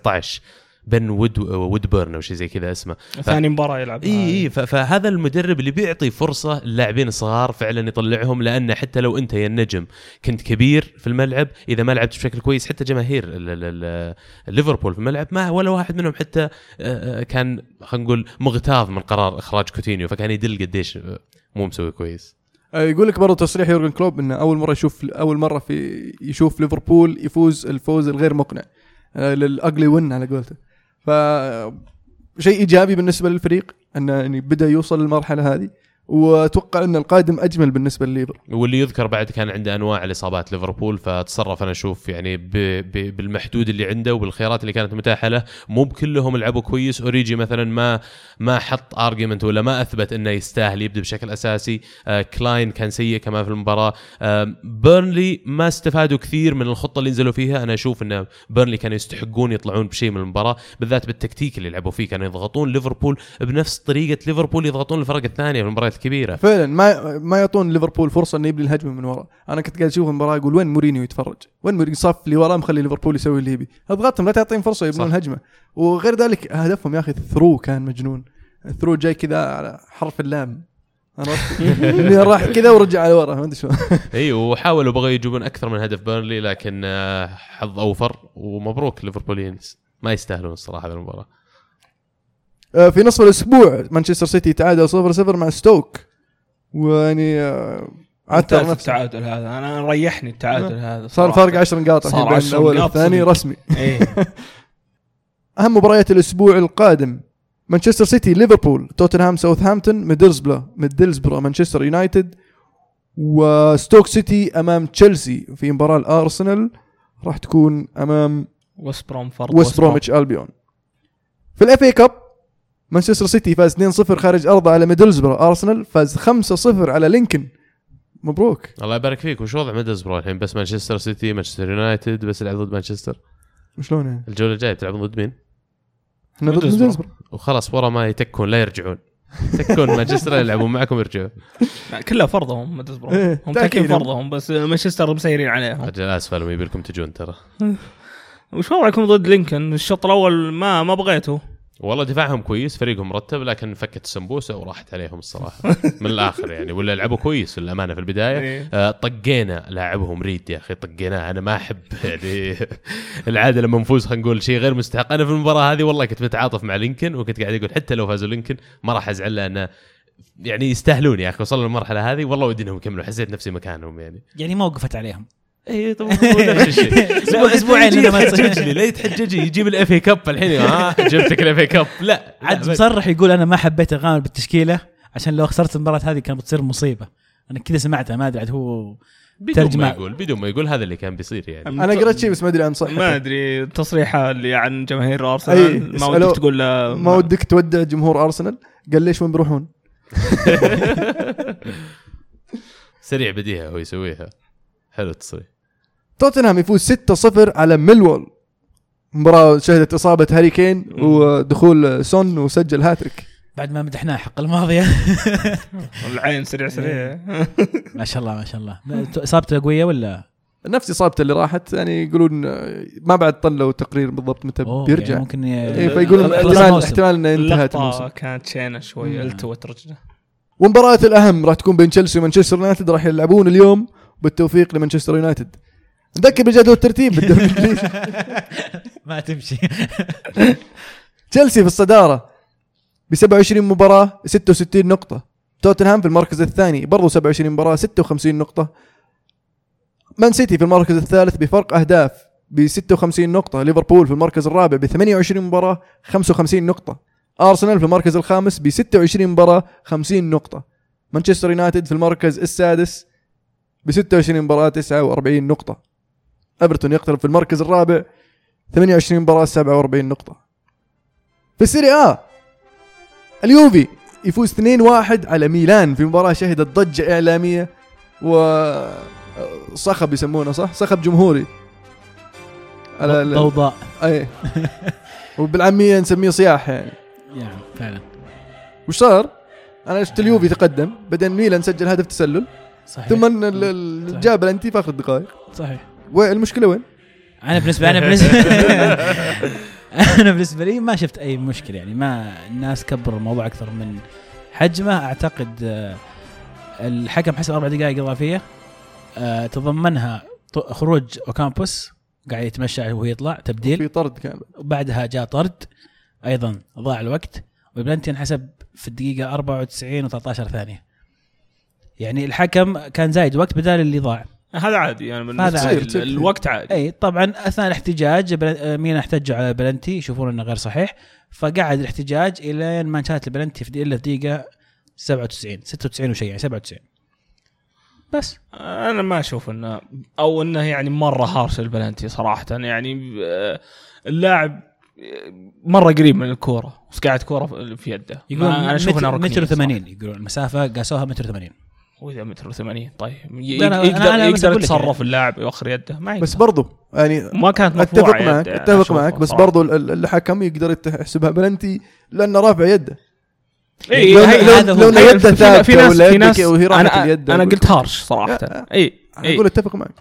بن وود وودبيرن أو شيء زي كذا اسمه. ثاني مباراة يلعب. إي إي ف- فهذا المدرب اللي بيعطي فرصة للاعبين الصغار فعلا يطلعهم لأن حتى لو أنت يا النجم كنت كبير في الملعب إذا ما لعبت بشكل كويس حتى جماهير ال- ال- ال- ليفربول في الملعب ما ولا واحد منهم حتى آه، آه، كان خلينا نقول مغتاظ من قرار إخراج كوتينيو فكان يدل قديش آه، مو مسوي كويس. يقول لك برضه تصريح يورجن كلوب إنه أول مرة يشوف أول مرة في يشوف ليفربول يفوز الفوز الغير مقنع. لل ugly win على قولته. ف شيء إيجابي بالنسبة للفريق انه يعني بدأ يوصل للمرحلة هذه. وأتوقع إن القادم أجمل بالنسبة لليفر. واللي يذكر بعد كان عنده أنواع الإصابات ليفربول فتصرف أنا أشوف يعني ب ب بالمحدود اللي عنده وبالخيارات اللي كانت متاحة له. مو بكلهم لعبوا كويس. أوريجي مثلا ما ما حط argument ولا ما أثبت إنه يستاهل يبدأ بشكل أساسي. آه كلاين كان سيء كمان في المباراة. آه بيرنلي ما استفادوا كثير من الخطة اللي نزلوا فيها. أنا أشوف إن بيرنلي كانوا يستحقون يطلعون بشيء من المباراة بالذات بالتكتيك اللي لعبوا فيه. كانوا يضغطون ليفربول بنفس طريقة ليفربول يضغطون الفرق الثانية في المباريات الكبيره فعلا ما ما يعطون ليفربول فرصة إنه يبني الهجمة من ورا أنا كنت قاعد أشوف المباراه أقول وين مورينيو يتفرج؟ وين مورينيو؟ صف اللي وراه مخلي ليفربول يسوي اللي يبي. أضغطهم لا تعطيهم فرصة يبنون. هجمه وغير ذلك هدفهم يا أخي ال through كان مجنون. ال through جاي كذا على حرف اللام. راح كذا ورجع على ورا ما أدري شلون. إي وحاولوا بغوا يجيبون أكثر من هدف بيرنلي لكن آه، حظ أوفر. ومبروك ليفربوليينز ما يستاهلون الصراحة بالمباراه آه، في نصف الأسبوع مانشستر سيتي تعادل 0 0 مع ستوك. ويعني آه، عثر ممتاز نفسه التعادل هذا. أنا ريحني التعادل هذا صار. فرق 10 نقاط صار الحين بين 10 الأول والثاني. رسمي. إيه. أهم مباريات الأسبوع القادم. مانشستر سيتي ليفربول توتنهام ساوثهامبتون ميدلزبرو ميدلزبرو مانشستر يونايتد وستوك سيتي أمام تشيلسي في مباراة الأرسنال. راح تكون أمام وست بروم فأرض ويست بروميتش ألبيون. في ال FA Cup مانشستر سيتي فاز 2-0 خارج أرضه على ميدلزبرو أرسنال فاز 5-0 على لينكن. مبروك. الله يبارك فيك. وش وضع ميدلزبرو الحين؟ بس مانشستر سيتي مانشستر يونايتد بس يلعب ضد مانشستر. شلون يعني؟ الجولة الجاية بتلعبون ضد مين؟ إحنا ضد. ميدلزبرو وخلاص ورا ما يتكون لا يرجعون. يتكون مانشستر يلعبون معكم يرجعون. كلها فرضهم ميدلزبرو إيه، هم. تاكين فرضهم بس مانشستر مسيرين عليهم. أجل اسف يبي لكم تجون ترى. وش وضعكم ضد لينكن؟ الشوط الأول ما ما بغيته والله دفاعهم كويس فريقهم مرتب لكن فكت السمبوسه وراحت عليهم الصراحة. من الآخر يعني. ولا لعبوا كويس للامانه في البداية. إيه. آه، طقينا لاعبهم ريد يا أخي طقيناه. أنا ما أحب يعني العادة لما نفوز خلينا نقول شيء غير مستحق. أنا في المباراة هذه والله كنت متعاطف مع لينكن وكنت قاعد أقول حتى لو فازوا لينكن ما راح أزعل لأنه يعني يستاهلون يا أخي. وصلوا للمرحلة هذه والله ودي إنهم يكملوا. حسيت نفسي مكانهم يعني. يعني ما وقفت عليهم. اي طبعا نفس الشيء أسبوعين لا لنا ما تصير. لي لا يتحجج لي يجيب ال FA Cup الحين. ها جبتك ال FA Cup لا عاد مصرح يقول أنا ما حبيت اغامر بالتشكيلة عشان لو خسرت المباراة هذه كانت بتصير مصيبة. أنا كذا سمعتها ما أدري عاد هو بدون ما. يقول بدون ما يقول هذا اللي كان بيصير يعني. أنا قرأت شيء بس ما أدري عن صحته. ما أدري التصريحه اللي عن جماهير أي، ارسنال ما. ودك تقول ما ودك تودع جمهور أرسنال؟ قال ليش وين بيروحون؟ سريع بديهة هو يسويها. حلو التصريح. توتنهام يفوز 6-0 على ميلوول مباراة شهدت إصابة هاري كين ودخول سون وسجل هاتريك. بعد ما مدحناه حق الماضيه العين سريع سريع. ما شاء الله ما شاء الله. إصابته قوية ولا؟ نفس إصابته اللي راحت يعني يقولون ما بعد طلعوا تقرير بالضبط متى أوه، بيرجع. يعني ممكن. إيه فيقولون احتمال. احتمال إنه انتهت الموسم. كانت شينة شوي. التوت رجله والمباراة الأهم راح تكون بين تشيلسي ومانشستر يونايتد راح يلعبون اليوم بالتوفيق لمانشستر يونايتد. نذكر بجدول الترتيب بالدوري الإنجليزي. ما تمشي. تشيلسي في الصدارة ب 27 مباراة 66 نقطة. توتنهام في المركز الثاني برضو 27 مباراة 56 نقطة. مان سيتي في المركز الثالث بفرق أهداف ب 56 نقطة. ليفربول في المركز الرابع ب 28 مباراة 55 نقطة. أرسنال في المركز الخامس ب 26 مباراة 50 نقطة. مانشستر يونايتد في المركز السادس ب 26 مباراة 49 نقطة. إيفرتون يقترب في المركز الرابع. 28 مباراة 47 نقطة. في السيري آ اليوفي يفوز 2-1 على ميلان في مباراة شهدت ضجة إعلامية و صخب يسمونه صح؟ صخب جمهوري. على ضوضاء. اي وبالعامية نسميه صياح يعني. يعني فعلا. وش صار؟ أنا شفت اليوفي تقدم بعدين ميلان سجل هدف تسلل. صحيح. ثم. جاب الأنتي في آخر الدقائق. صحيح. والمشكلة وين؟ أنا بالنسبة أنا بالنسبة أنا بالنسبة لي ما شفت أي مشكلة يعني ما الناس كبروا الموضوع أكثر من حجمه. أعتقد آه، الحكم حسب أربع دقائق إضافية آه، تضمنها خروج أوكامبوس قاعد يتمشى وهو يطلع تبديل. في طرد كان. وبعدها جاء طرد أيضا ضاع الوقت والبلنتي انحسب في الدقيقة 94 و13 ثانية. يعني الحكم كان زايد وقت بدال اللي ضاع. هذا عادي يعني بالنسبة هذا عادي. ال- الوقت عادي. اي طبعا أثناء الاحتجاج بل- آه، مين احتجوا على بلنتي؟ يشوفون إنه غير صحيح. فقعد الاحتجاج إلى ما كانت البلنتي في إلا في دقيقة 97 96 وشيء يعني 97 بس. أنا ما أشوف إنه أو إنه يعني مرة harsh البلنتي صراحة. يعني آه، اللاعب آه، مرة قريب من الكورة بس قاعد كورة في يده. يقولون أنا أشوف متر, متر صراحة. 80 يقولون المسافة قاسوها متر 80 واذا متر 80 طيب ي- لا، لا، يقدر أنا- أنا بس يقدر لك يتصرف يعني. اللاعب يوخر يده. ما بس يقدر. برضو يعني ما كانت أتفق معك يعني أتفق معك بس. برضو ال- ال- الحكم يقدر يحسبها بلنتي لأنه رافع يده. اي لو- لو- يده في- ثابتة في ناس ولا في ناس وهي أنا اليد أنا أقول- قلت harsh صراحة. اي أنا اي أقول أتفق معك.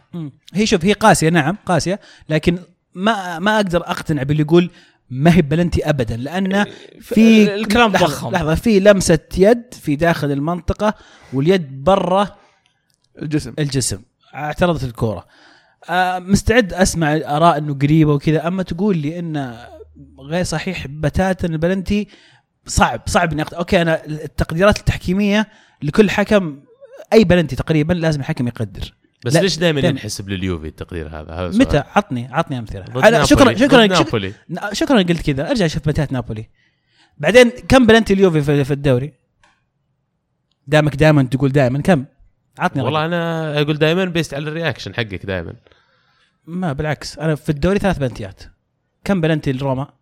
هي شوف هي قاسية نعم قاسية لكن ما ما أقدر أقتنع باللي يقول ما هي بلنتي ابدا لأن في الكلام ضخم. لحظة في لمسة يد في داخل المنطقة واليد برا الجسم. الجسم اعترضت الكورة. آه، مستعد أسمع آراء إنه قريبة وكذا أما تقول لي إنه غير صحيح بتاتا البلنتي صعب صعب إني أقت... okay أنا التقديرات التحكيمية لكل حكم أي بلنتي تقريبا لازم الحكم يقدر. بس ليش دائما. ينحسب لليوفي التقدير هذا؟ هذا سؤال. متى؟ عطني عطني أمثلة. أنا. شكرا شكرا شكرا, نابولي. شكرا قلت كذا. أرجع شوف بتات نابولي. بعدين كم بلنتي اليوفي في, الدوري؟ دامك دائما تقول دائما كم؟ عطني والله رقم. أنا أقول دائما based على ال reaction حقك دائما ما بالعكس. أنا في الدوري ثلاث بلنتيات. كم بلنتي لروما؟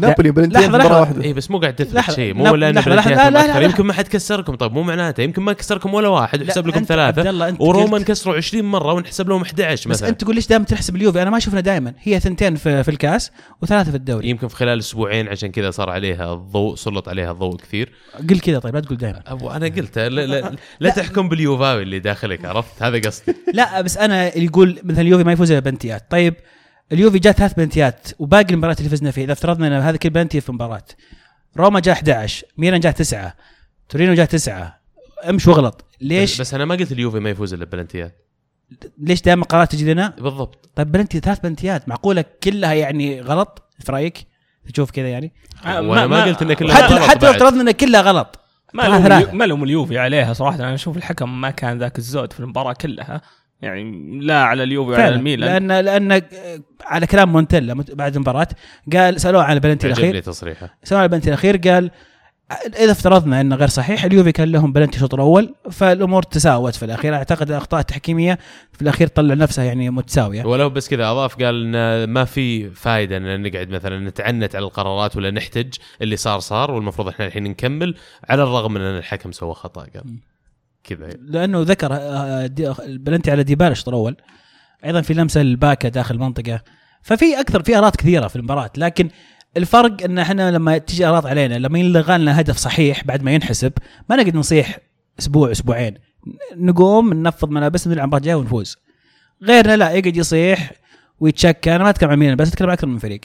نابولي بلنتين لحظة، مباراه. واحدة. اي بس مو قاعد تثبت شيء. مو لأن لحظة، لا، لا، لا، أكثر لا. يمكن ما حد كسركم طيب مو معناته. يمكن ما كسركم ولا واحد. لا، يحسب لكم ثلاثة. عبد الله، أنت ورومان قلت- كسروا 20 مرة ونحسب لهم 11 بس مثلا. أنت تقول ليش دائما تحسب اليوفي؟ أنا ما أشوفنا دائما. هي ثنتين في, في الكاس وثلاثة في الدوري. يمكن في خلال أسبوعين عشان كذا صار عليها الضوء سلط عليها الضوء كثير. قل كذا طيب لا تقول دائما. أبو أنا قلت لا, لا, لا تحكم باليوفاوي اللي داخلك عرفت؟ هذا قصدي. لا بس أنا اللي يقول مثلا اليوفي ما يفوز إلا بنتيات. طيب اليوفي جاء ثلاث بنتيات وباقي المباريات اللي فزنا فيها إذا افترضنا إن هذا كل بنتي في مباراة. روما جاء 11 ميلان جاء 9 تورينو جاء 9 أمش واغلط ليش؟ بس, أنا ما قلت اليوفي ما يفوز إلا ببلنتيات ليش دائما قرارات تجي لنا؟ بالضبط. طيب بلنتي ثلاث بنتيات معقولة كلها يعني غلط؟ في رأيك؟ تشوف كذا يعني. آه، وأنا ما, قلت انه كله حتى غلط حتى لو. افترضنا إن كلها غلط. ما لهم ما لهم اليوفي عليها صراحة. أنا أشوف الحكم ما كان ذاك الزود في المباراة كلها. يعني لا على اليوفي ولا على الميلان. لأن لأن على كلام مونتيلا بعد المباراة قال سألوه عن البلنتي الأخير. تصريحه. سواء البلنتي الأخير قال إذا افترضنا إنه غير صحيح اليوفي كان لهم بلنتي الشوط الأول فالأمور تساوت في الأخير. أعتقد الاخطاء التحكيميه في الأخير طلع نفسها يعني متساوية. ولو بس كذا أضاف قال إن ما في فائده إن نقعد مثلا نتعنت على القرارات ولا نحتج اللي صار صار والمفروض إحنا الحين نكمل على الرغم من إن الحكم سوى خطأ قال. كذا. لأنه ذكر آه، دي- البلنتي على ديبالا الشوط الأول. أيضا في لمسة للباكا داخل المنطقة. ففي أكثر في اغراض كثيرة في المباراة لكن الفرق إن إحنا لما تجي اغراض علينا لما يلغى لنا هدف صحيح بعد ما ينحسب ما نقدر نصيح أسبوع أسبوعين. نقوم ننفض ملابسنا نلعب المباراه الجايه ونفوز. غيرنا لا يقعد يصيح ويتشكى. أنا ما أتكلم عن ميلان بس أتكلم عن أكثر من فريق.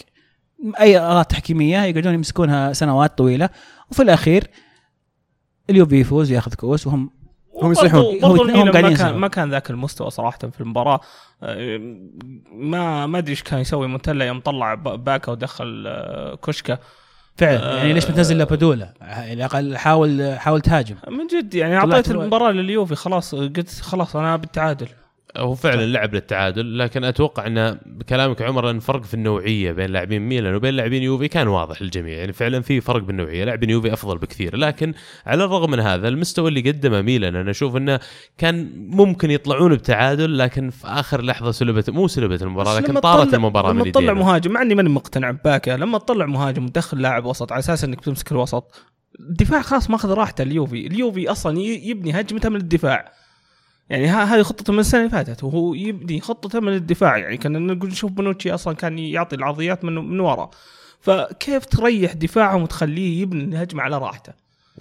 أي اغراض تحكيمية يقعدون يمسكونها سنوات طويلة. وفي الأخير اليوفي يفوز وياخذ كؤوس وهم هم يصيحون. برضو- هم قاعدين ما كان يصيحون. ما كان ذاك المستوى صراحة في المباراة آه، ما ما أدري إيش كان يسوي مونتلا يوم طلع باكا ودخل آه، كوشكا فعلا يعني ليش بتنزل لابادولا على الأقل حاول حاول تهاجم من جد يعني أعطيت. المباراة لليوفي خلاص قلت خلاص أنا بالتعادل هو فعلا لعب للتعادل لكن أتوقع إن بكلامك عمر ان فرق في النوعية بين لاعبين ميلان وبين لاعبين يوفي. كان واضح للجميع يعني فعلا في فرق بالنوعية لاعبين يوفي أفضل بكثير. لكن على الرغم من هذا المستوى اللي قدمه ميلان أنا أشوف إنه كان ممكن يطلعون بتعادل لكن في آخر لحظة سلبت مو سلبت المباراة لكن طارت المباراة لما من تطلع. مهاجم مع إني ماني مقتنع بباكا لما تطلع مهاجم وتدخل لاعب وسط على أساس إنك بتمسك الوسط الدفاع خلاص ماخذ راحته اليوفي اليوفي أصلا يبني هجمته من الدفاع. يعني هذه خطته من السنة اللي فاتت وهو يبني خطته من الدفاع يعني كنا نقول نشوف بونوتشي أصلا كان يعطي العرضيات من من ورا. فكيف تريح دفاعهم وتخليه يبني الهجمة على راحته؟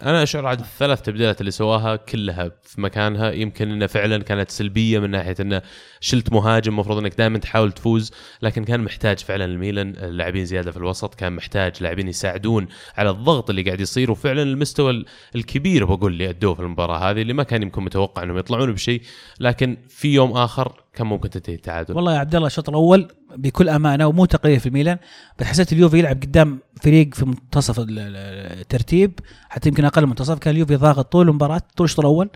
أنا أشعر عاد الثلاث تبديلات اللي سواها كلها في مكانها. يمكن إنها فعلا كانت سلبية من ناحية إنه شلت مهاجم المفروض إنك دائما تحاول تفوز لكن كان محتاج فعلا الميلان لاعبين زيادة في الوسط كان محتاج لاعبين يساعدون على الضغط اللي قاعد يصير وفعلا المستوى ال- الكبير بقول اللي أدوه في المباراة هذه اللي ما كان يمكن متوقع إنهم يطلعون بشيء لكن في يوم آخر كان ممكن تنتهي التعادل. والله يا عبد الله الشوط الأول بكل أمانة ومو تقرير في الميلان بس حسيت اليوفي يلعب قدام فريق في منتصف ال- ال- الترتيب حتى يمكن أقل من منتصف كان اليوفي ضاغط طول المباراة طول الشوط الأول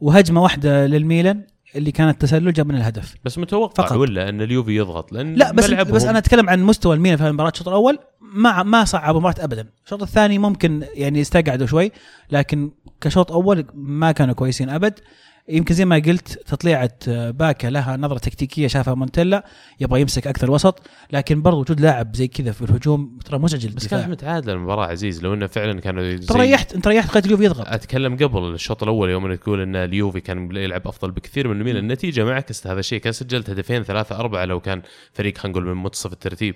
وهجمة واحدة للميلان اللي كانت تسلل جاب منها الهدف. بس متوقع فقط. ولا أن اليوفي يضغط؟ لأن لا بس بس أنا أتكلم عن مستوى الميلان في المباراة الشوط الأول ما ما صعب المباراه ابدا. الشوط الثاني ممكن يعني استقعدوا شوي لكن كشوط أول ما كانوا كويسين أبد. يمكن زي ما قلت تطليعة باكا لها نظرة تكتيكية شافها مونتيلا يبغى يمسك أكثر وسط لكن برضو وجود لاعب زي كذا في الهجوم ترى مزعج بس كانت متعادله المباراة عزيز لو إنه فعلا كانوا زي- انت ريحت أنت ريحت خليت اليوفي يضغط. أتكلم قبل الشوط الأول يوم انك تقول إن اليوفي كان يلعب أفضل بكثير من الميلان. النتيجة ما عكست هذا الشيء كان سجلت هدفين ثلاثة أربعة لو كان فريق خلينا نقول من منتصف الترتيب.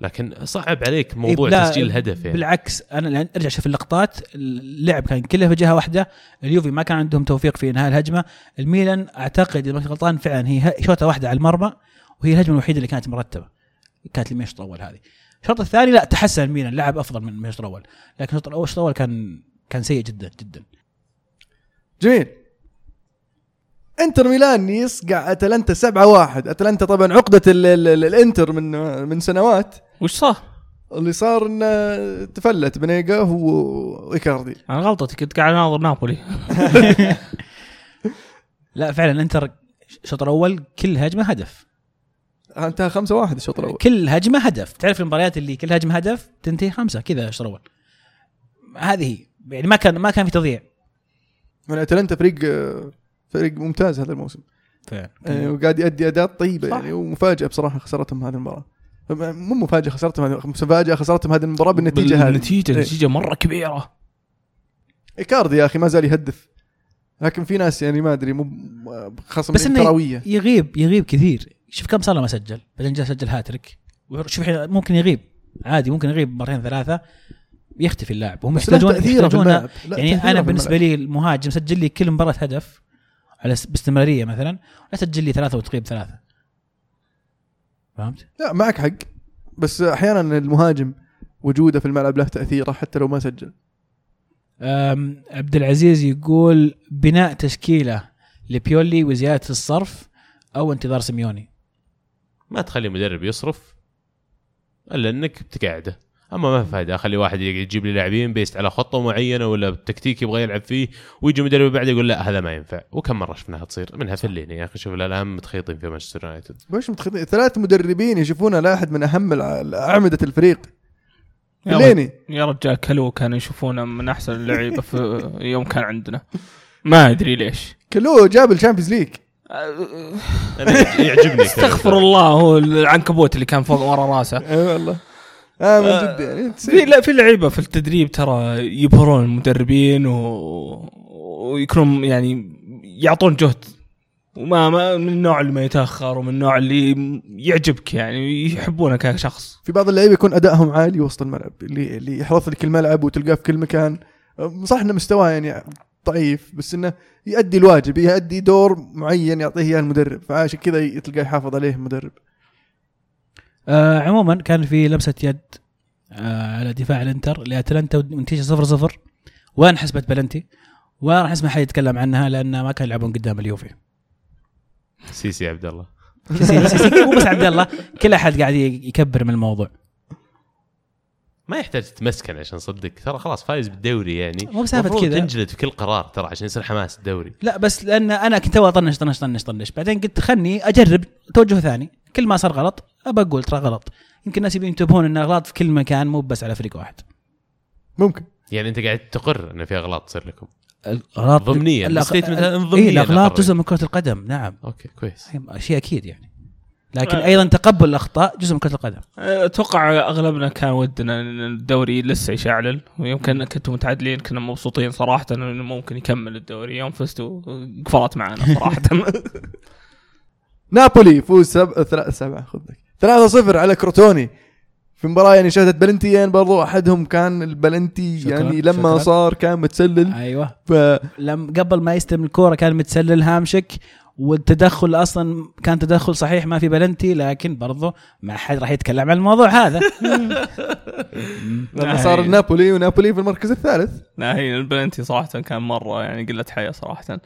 لكن صعب عليك موضوع إيه، لا، تسجيل هدف يعني. بالعكس أنا لأن أرجع شوف اللقطات. اللعب كان كله في جهة واحدة. اليوفي ما كان عندهم توفيق في إنهاء الهجمة. الميلان أعتقد إذا ما غلطان فعلا هي شوطة واحدة على المرمى وهي الهجمة الوحيدة اللي كانت مرتبة. كانت الشوط الأول هذه. الشوط الثاني لا تحسن الميلان لعب أفضل من الشوط الأول. لكن الشوط الأول الشوط الأول كان كان سيء جدا جدا. جميل. إنتر ميلان يصقع أتلانتا 7 1 أتلانتا طبعا عقدة ال ال ال الإنتر من من سنوات. وش صار؟ اللي صار إنه تفلت بنيجا وايكاردي أنا غلطتي كنت قاعد أناظر نابولي. لا فعلا إنتر الشوط الأول كل هجمة هدف. انتهى 5 1 الشوط الأول. كل هجمة هدف. تعرف المباريات اللي كل هجمة هدف تنتهي خمسة كذا الشوط الأول. هذه هي. يعني ما كان ما كان في تضييع. من أتلانتا فريق فريق ممتاز هذا الموسم. فعلا. آه، وقاعد يؤدي اداءات طيبه صح. يعني ومفاجأة بصراحة خسارتهم هذه المباراة. مو مفاجأة خسرتهم هذه مفاجأة خسرتهم هذه المباراة بالنتيجة هذه. النتيجه إيه. النتيجه مرة كبيرة. إيكاردي يا أخي ما زال يهدف. لكن في ناس يعني ما أدري مو خاصة بس كرويه يغيب يغيب كثير. شوف كم صار له ما سجل. بعدين جاء سجل هاتريك. شوف الحين ممكن يغيب. عادي ممكن يغيب مرتين ثلاثة. يختفي اللاعب. هم بس له يحتاجون يحتاجون يعني أنا بالنسبة. لي المهاجم سجل لي كل مباراة هدف على باستمرارية مثلا لا سجل لي ثلاثة وتغيب ثلاثة. فهمت؟ لا معك حق. بس أحيانا المهاجم وجوده في الملعب له تاثيره حتى لو ما سجل. عبد العزيز يقول بناء تشكيلة لبيولي وزيادة الصرف أو انتظار سيميوني. ما تخلي مدرب يصرف إلا إنك بتقعده. أما ما في فائده أخلي واحد يجيب لي لاعبين based على خطة معينة ولا بتكتيك يبغى يلعب فيه ويجي مدرب بعده يقول لا هذا ما ينفع. وكم مرة شفناها تصير؟ منها فليني يا أخي. شوف الان متخيطين في مانشستر يونايتد. وش متخذين ثلاث مدربين يشوفونه لا أحد من أهم الع- أعمدة الفريق. فيليني يا رجال كلو كانوا يشوفونه من أحسن اللعيبة في يوم كان عندنا. ما أدري ليش. كلو جاب ال Champions League. يعجبني استغفر الله هو العنكبوت اللي كان فوق ورا راسه. إي والله. آه من جد يعني في. لا في لعيبة في التدريب ترى يبهرون المدربين و... ويكونون يعني يعطون جهد. وما ما من النوع اللي ما يتأخر ومن النوع اللي يعجبك يعني يحبونه كشخص. في بعض اللعيبة يكون أدائهم عالي وسط الملعب اللي اللي يحرث لك الملعب وتلقاه في كل مكان. صح إنه مستواه يعني ضعيف بس إنه يؤدي الواجب يؤدي دور معين يعطيه إياه المدرب فعشان كذا تلقاه يحافظ عليه المدرب. آه عموما كان في لمسة يد آه على دفاع الانتر لأتلانتا ونتيجه 0 0 وين حسبت بلنتي؟ وراح نسمع حد يتكلم عنها لأن ما كانوا يلعبون قدام اليوفي. سي سي عبد الله. سي- سي- سي- مو بس عبد الله كل أحد قاعد يكبر من الموضوع. ما يحتاج تتمسكن عشان صدق. ترى خلاص فايز بالدوري يعني. مو بسالفة المفروض كذا. تنجلد في كل قرار ترى عشان يصير حماس الدوري. لا بس لأن أنا كنت أطنش طنش طنش طنش بعدين قلت خلني أجرب توجه ثاني. كل ما صار غلط أبى أقول ترى غلط. يمكن الناس يبون ينتبهون ان اغلاط في كل مكان مو بس على فريق واحد. ممكن. يعني أنت قاعد تقر إن في اغلاط تصير لكم. الاغلاط ضمنياً، إيه، ضمنياً الاغلاط أقرر. جزء من كرة القدم نعم. أوكي كويس. شيء أكيد يعني. لكن أيضا تقبل الاخطاء جزء من كرة القدم. أتوقع أغلبنا كان ودنا إن الدوري لسه يشعلل. ويمكن كنتم متعادلين كنا مبسوطين صراحة إنه ممكن يكمل الدوري. يوم فزتوا قفلت معنا صراحة. نابولي يفوز سب... ثلاثة سبعة خذ لك 3-0 على كروتوني. في مباراة يعني شهدت بلنتيين برضو أحدهم كان البلنتي شكراً، يعني لما شكراً. صار كان متسلل. أيوه. ف لم قبل ما يستلم الكورة كان متسلل هامشك والتدخل أصلا كان تدخل صحيح ما في بلنتي لكن برضه ما حد راح يتكلم عن الموضوع هذا. لما صار نابولي ونابولي في المركز الثالث. لا هي البلنتي صراحة كان مرة يعني قلة حيا صراحة.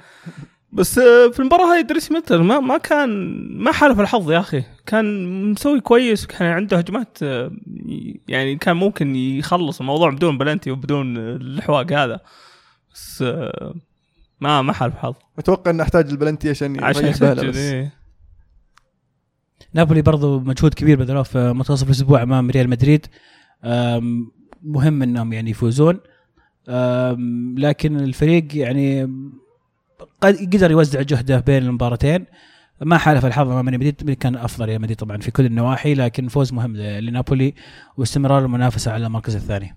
بس آه، في المباراة هاي دريس ميتر ما ما كان ما حالف الحظ يا أخي. كان مسوي كويس وكان عنده هجمات آه، يعني كان ممكن يخلص الموضوع بدون بلنتي وبدون الحواق هذا. بس آه، ما ما حالف حظ أتوقع ان أحتاج البلنتي عشان عشان إيه. نابولي برضو مجهود كبير بذلوه في منتصف الأسبوع أمام ريال مدريد. مهم إنهم يعني يفوزون. لكن الفريق يعني قدر يوزع جهده بين المباراتين. ما حالف الحظ أمام ريال مدريد. كان أفضل ريال مدريد طبعا في كل النواحي لكن فوز مهم لنابولي واستمرار المنافسة على المركز الثاني.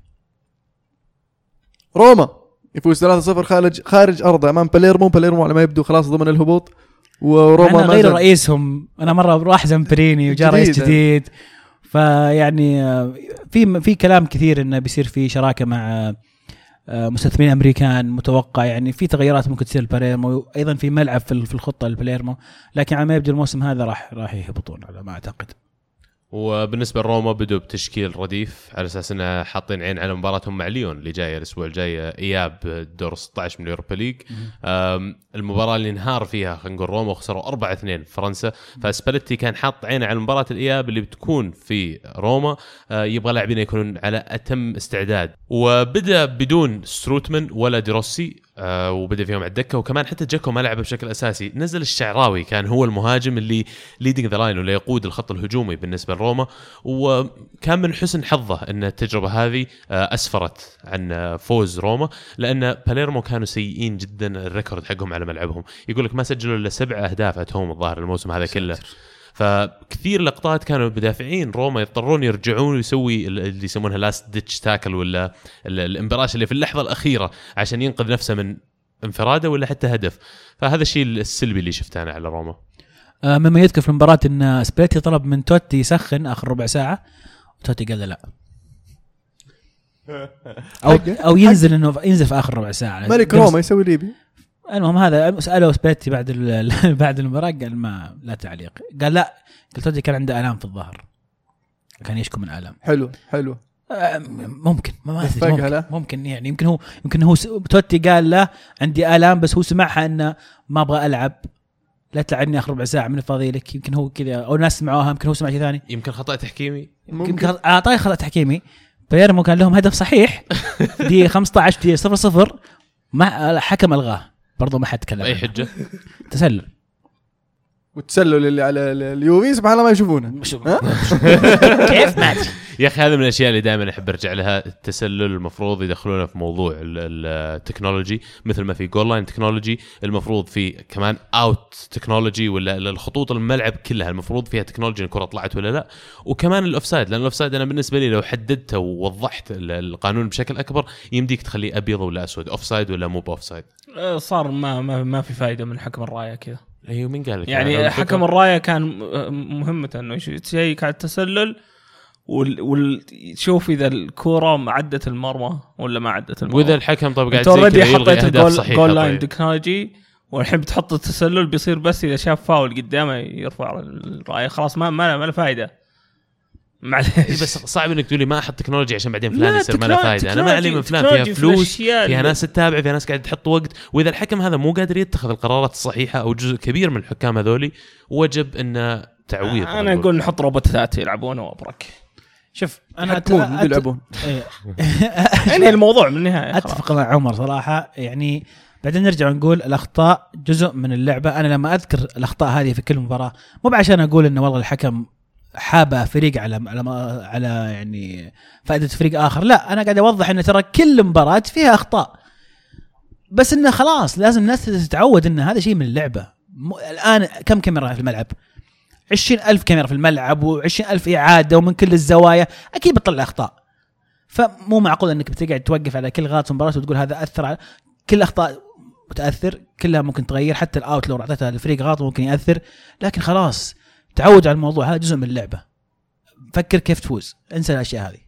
روما يفوز 3-0 خارج خارج أرضه أمام باليرمو باليرمو على ما يبدو خلاص ضمن الهبوط. وروما ما غير رئيسهم. أنا مرة راح زمبريني وجاء رئيس جديد. جديد. فيعني آه، في في كلام كثير إنه بيصير في شراكة مع آه، مستثمرين أمريكان متوقع يعني في تغيرات ممكن تصير الباليرمو أيضا في ملعب في الخطة الباليرمو لكن على ما يبدو الموسم هذا راح راح يهبطون على ما أعتقد. وبالنسبة لروما بدوا بتشكيل رديف على أساس إنه حاطين عين على مباراتهم مع ليون اللي جاية الأسبوع الجاي إياب دور 16 من ال Europa League. المباراة اللي انهار فيها خلينا نقول روما وخسروا 4 2 في فرنسا فسباليتي كان حاط عينه على مباراة الإياب اللي بتكون في روما. أه، يبغى لاعبين يكونون على أتم استعداد. وبدأ بدون ستروتمان ولا ديروسي أه، وبدأ فيهم على الدكة. وكمان حتى جاكو ما لعب بشكل أساسي. نزل الشعراوي كان هو المهاجم اللي leading the line ولا يقود الخط الهجومي بالنسبة لروما. وكان من حسن حظه إن التجربة هذه آه، أسفرت عن آه، فوز روما لأن باليرمو كانوا سيئين جدا ال record حقهم على ملعبهم. يقول لك ما سجلوا إلا سبع أهداف اتهم الظاهر الموسم هذا كله. فكثير لقطات كانوا مدافعين روما يضطرون يرجعون ويسوي ال- اللي يسمونها last ditch tackle ولا ال- الانبراش اللي في اللحظة الأخيرة عشان ينقذ نفسه من انفراده ولا حتى هدف. فهذا الشيء السلبي اللي شفته أنا على روما. آه، مما يذكر في المباراة إن سبيتي طلب من توتي يسخن آخر ربع ساعة وتوتي قال له لا. أو. أو ينزل إنه ينزل في آخر ربع ساعة. ملك روما يسوي ليبي المهم هذا سألوا سبيتي بعد ال- بعد المباراة قال ما لا تعليق. قال لا قلت توتي كان عنده آلام في الظهر. كان يشكو من آلام. حلو حلو. ممكن ما أدري له. ممكن, ممكن يعني يمكن هو يمكن هو س- توتي قال له عندي آلام بس هو سمعها إنه ما أبغى ألعب. لا تلعبني آخر ربع ساعة من فاضي لك يمكن هو كذا أو ناس سمعوها يمكن هو سمع شيء ثاني. يمكن خطأ تحكيمي؟ يمكن أعطاه خطأ تحكيمي. بايرمو كان لهم هدف صحيح. دقيقة 15 دقيقة 0 0 ما حكم ألغاه. برضو ما حد تكلم عنه. حجة تسلل والتسلل اللي على ال- اليوفي سبحان الله ما يشوفونه؟ كيف ما يا أخي هذا من الأشياء اللي دائما أحب أرجع لها التسلل المفروض يدخلونه في موضوع ال- ال- ال technology مثل ما في goal line technology المفروض في كمان out technology ولا ال- الخطوط الملعب كلها المفروض فيها technology الكرة طلعت ولا لا. وكمان ال offside لأن ال offside أنا بالنسبة لي لو حددته ووضحت ال- القانون بشكل أكبر يمديك تخليه أبيض ولا أسود offside ولا مو ب offside آه، صار ما ما, ما في فائده من حكم الراية كذا. أيوه مين قال لك يعني أنا حكم الراية كان مهمته إنه يشيك على التسلل. يشوف إذا الكورة عدت المرمى ولا ما عدت المرمى وإذا الحكم طب قاعد already حطيت ال goal goal line طيب. technology والحين بتحط التسلل بيصير بس إذا شاف فاول قدامه يرفع الراية خلاص ما ما له فائده إيه معليش بس صعب إنك تقولي ما أحط تكنولوجي عشان بعدين فلان لا، يصير ما له فائده أنا ما علي من فلان فيها فلوس فيها ناس تتابع فيها ناس قاعد تحط وقت. وإذا الحكم هذا مو قادر يتخذ القرارات الصحيحة أو جزء كبير من الحكام هذولي وجب انه تعويض أنا أقول نحط روبوتات يلعبون وأبرك. شوف أنا يحكمون أت- أت- بيلعبون إيه. انهي الموضوع من النهاية. أتفق مع عمر صراحة. يعني بعدين نرجع ونقول الأخطاء جزء من اللعبة. أنا لما أذكر الأخطاء هذه في كل مباراة مو بعشان أقول إنه والله الحكم حابة فريق على على على يعني فائدة فريق آخر. لا أنا قاعد أوضح إن ترى كل مباراة فيها أخطاء. بس إنه خلاص لازم الناس تتعود إن هذا شيء من اللعبة. الآن كم كاميرا في الملعب؟ عشرين ألف كاميرا في الملعب وعشرين ألف إعادة ومن كل الزوايا. أكيد بتطلع أخطاء. فمو معقول إنك بتقعد توقف على كل غلط في المباراة وتقول هذا أثر على كل أخطاء متأثر كلها ممكن تغير حتى الاوت لو اعطيتها للفريق غلط ممكن يأثر. لكن خلاص تعود على الموضوع هذا جزء من اللعبة. فكر كيف تفوز. انسى الأشياء هذه.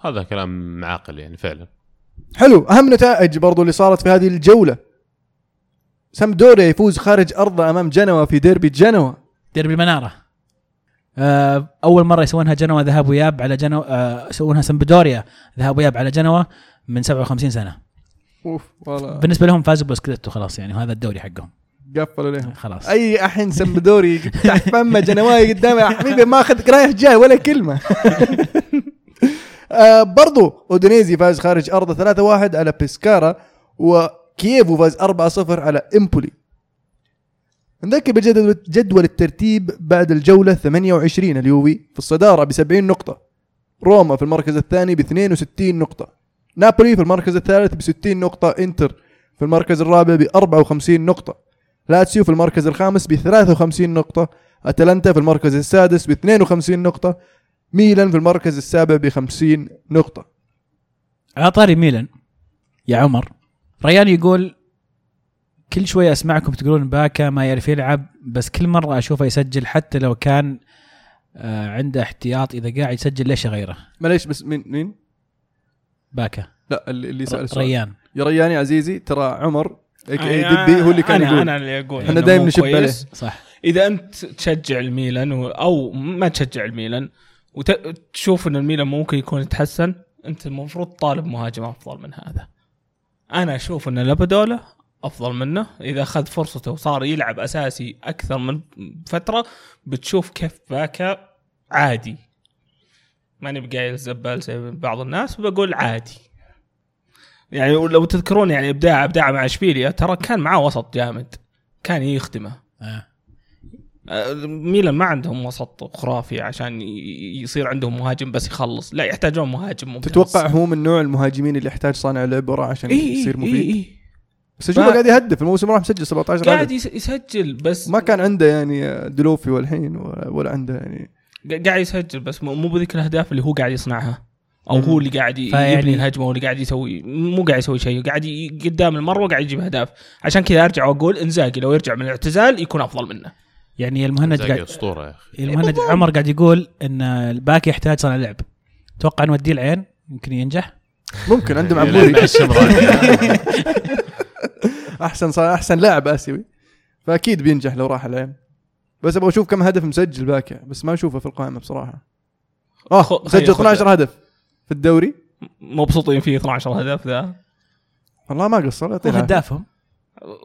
هذا كلام عاقل يعني فعلا. حلو. أهم نتائج برضو اللي صارت في هذه الجولة. سامدوريا يفوز خارج ارضه أمام جنوا في ديربي جنوا. ديربي المناره آه، أول مرة يسوونها جنوا ذهاب وياب على جنوا آه، يسوونها سمبدوريا ذهاب وياب على جنوا من 57 سنة. أوف والله. بالنسبة لهم فازوا بسكريتو خلاص يعني وهذا الدوري حقهم. قفلوا عليهم. خلاص. أي أحين سمبدوري تحت فمه جنواي قدامي يا حبيبي ما اخذ رايح جاي ولا كلمة. آه برضو أودينيزي فاز خارج ارضه 3-1 على بيسكارا وكييفو فاز 4-0 على إمبولي. نذكر بجدول جدول الترتيب بعد الجولة 28 اليوفي في الصدارة ب 70 نقطة. روما في المركز الثاني ب 62 نقطة. نابولي في المركز الثالث ب 60 نقطة. إنتر في المركز الرابع ب 54 نقطة. لاتسيو في المركز الخامس ب 53 نقطة أتلانتا في المركز السادس ب 52 نقطة ميلان في المركز السابع ب 50 نقطة. على طاري ميلان يا عمر. ريان يقول كل شوي أسمعكم تقولون باكا ما يعرف يلعب بس كل مرة أشوفه يسجل حتى لو كان آه عنده احتياط إذا قاعد يسجل ليش غيره معليش بس مين مين؟ باكا. لا اللي السؤال ريان يا ريان. يا عزيزي ترى عمر كي أنا- دبي هو اللي كان يقول. أنا اللي أقول إحنا مو نشب. عليه. صح. إذا أنت تشجع الميلان أو ما تشجع الميلان وتشوف ان الميلان ممكن يكون يتحسن أنت المفروض طالب مهاجم أفضل من هذا. أنا أشوف إن لابادولا أفضل منه. إذا أخذ فرصته وصار يلعب أساسي أكثر من فترة بتشوف كيف باكا عادي. ماني بقايل زبال زي بعض الناس بقول عادي. يعني لو تذكرون يعني ابداع إبداع مع إشبيليا ترى كان معاه وسط جامد. كان يخدمه. آه. آه، ميلان ما عندهم وسط خرافي عشان يصير عندهم مهاجم بس يخلص. لا يحتاجون مهاجم ممتاز. تتوقع هو من نوع المهاجمين اللي يحتاج صانع لعب وراه عشان إيه يصير إيه مفيد؟ إيه. إيه. بس أشوفه ما- قاعد يهدف الموسم راح مسجل 17 قاعد يسجل بس ما كان عنده يعني دلوفي والحين ولا, عنده يعني قاعد يسجل بس مو مو بذيك الأهداف اللي هو قاعد يصنعها. أو. هو اللي قاعد يبني الهجمة واللي قاعد يسوي مو قاعد يسوي شيء قاعد قدام المروه قاعد يجيب أهداف. عشان كذا أرجع وأقول إنزاجي لو يرجع من الاعتزال يكون أفضل منه. يعني المهند قاعد أسطورة يا أخي. المهند عمر قاعد يقول إن الباكي يحتاج صانع لعب. أتوقع نوديه العين؟ يمكن ينجح؟ ممكن عندهم الشمراني أحسن صار أحسن لاعب آسيوي. فأكيد بينجح لو راح العين. بس أبغى أشوف كم هدف مسجل باكع بس ما أشوفه في القائمة بصراحة. آه مسجل خذ. 12 هدف. في الدوري مبسوطين فيه 12 هدف ذا والله ما قصر هو يعطيه. هدافهم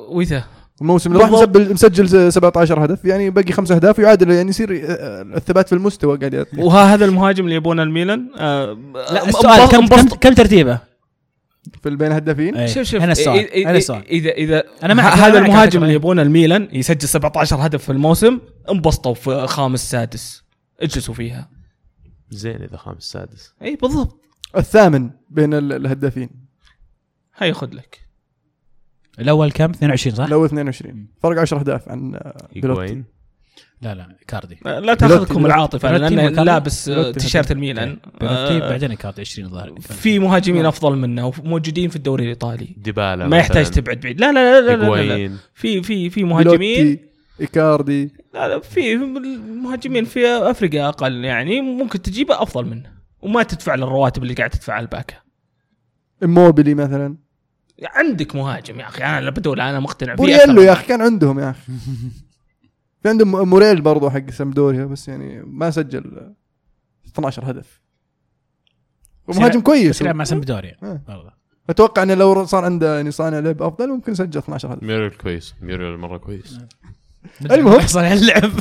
ويته الموسم اللي راح بالضبط. مسجل مسجل 17 هدف يعني باقي خمس أهداف يعادل يعني يصير آه، الثبات في المستوى قاعد يعطي. وها هذا المهاجم اللي يبونه الميلان آه لا آه، السؤال كم كم, كم ترتيبه؟ في البين هدافين إيه، شوف شوف هنا السؤال إذا- هنا السؤال اذا إذا ه- أنا هذا المهاجم. اللي يبونه الميلان يسجل 17 هدف في الموسم انبسطوا في خامس سادس اجلسوا فيها زين إذا خامس سادس. إي بالضبط. الثامن بين ال- الهدافين. هاي خذ لك. الأول كم؟ 22 صح؟ الأول 22 فرق 10 أهداف عن آه، بيلوتي. هيجوين لا لا كاردي. لا تاخذكم بيلوتي- العاطفة بيلوتي لأنه مكان- لابس بيلوتي تيشيرت. الميلان. بيلوتي آه، بعدين كاردي 20 الظاهر. في مهاجمين أفضل منه وموجودين في الدوري الإيطالي. ديبالا ما يحتاج. تبعد بعيد. لا لا لا لا, لا, لا, لا. هيجوين في في في مهاجمين. بيلوتي. إيكاردي. لا لا في مهاجمين في فرق أقل يعني ممكن تجيبه أفضل منه وما تدفع له الرواتب اللي قاعد تدفعها الباكا إموبيلي مثلا. عندك مهاجم يا أخي أنا بدول أنا مقتنع فيه بورييلو أكثر. يا أخي كان عندهم يا أخي. في عندهم موريل برضو حق سمدوريا بس يعني ما سجل 12 هدف. ومهاجم كويس. بس يلعب مع سمبدوريا آه. والله. أتوقع انه لو صار عنده يعني صانع لعب أفضل ممكن يسجل 12 هدف. ميريل كويس ميريل مرة كويس. المهم. صار اللعب.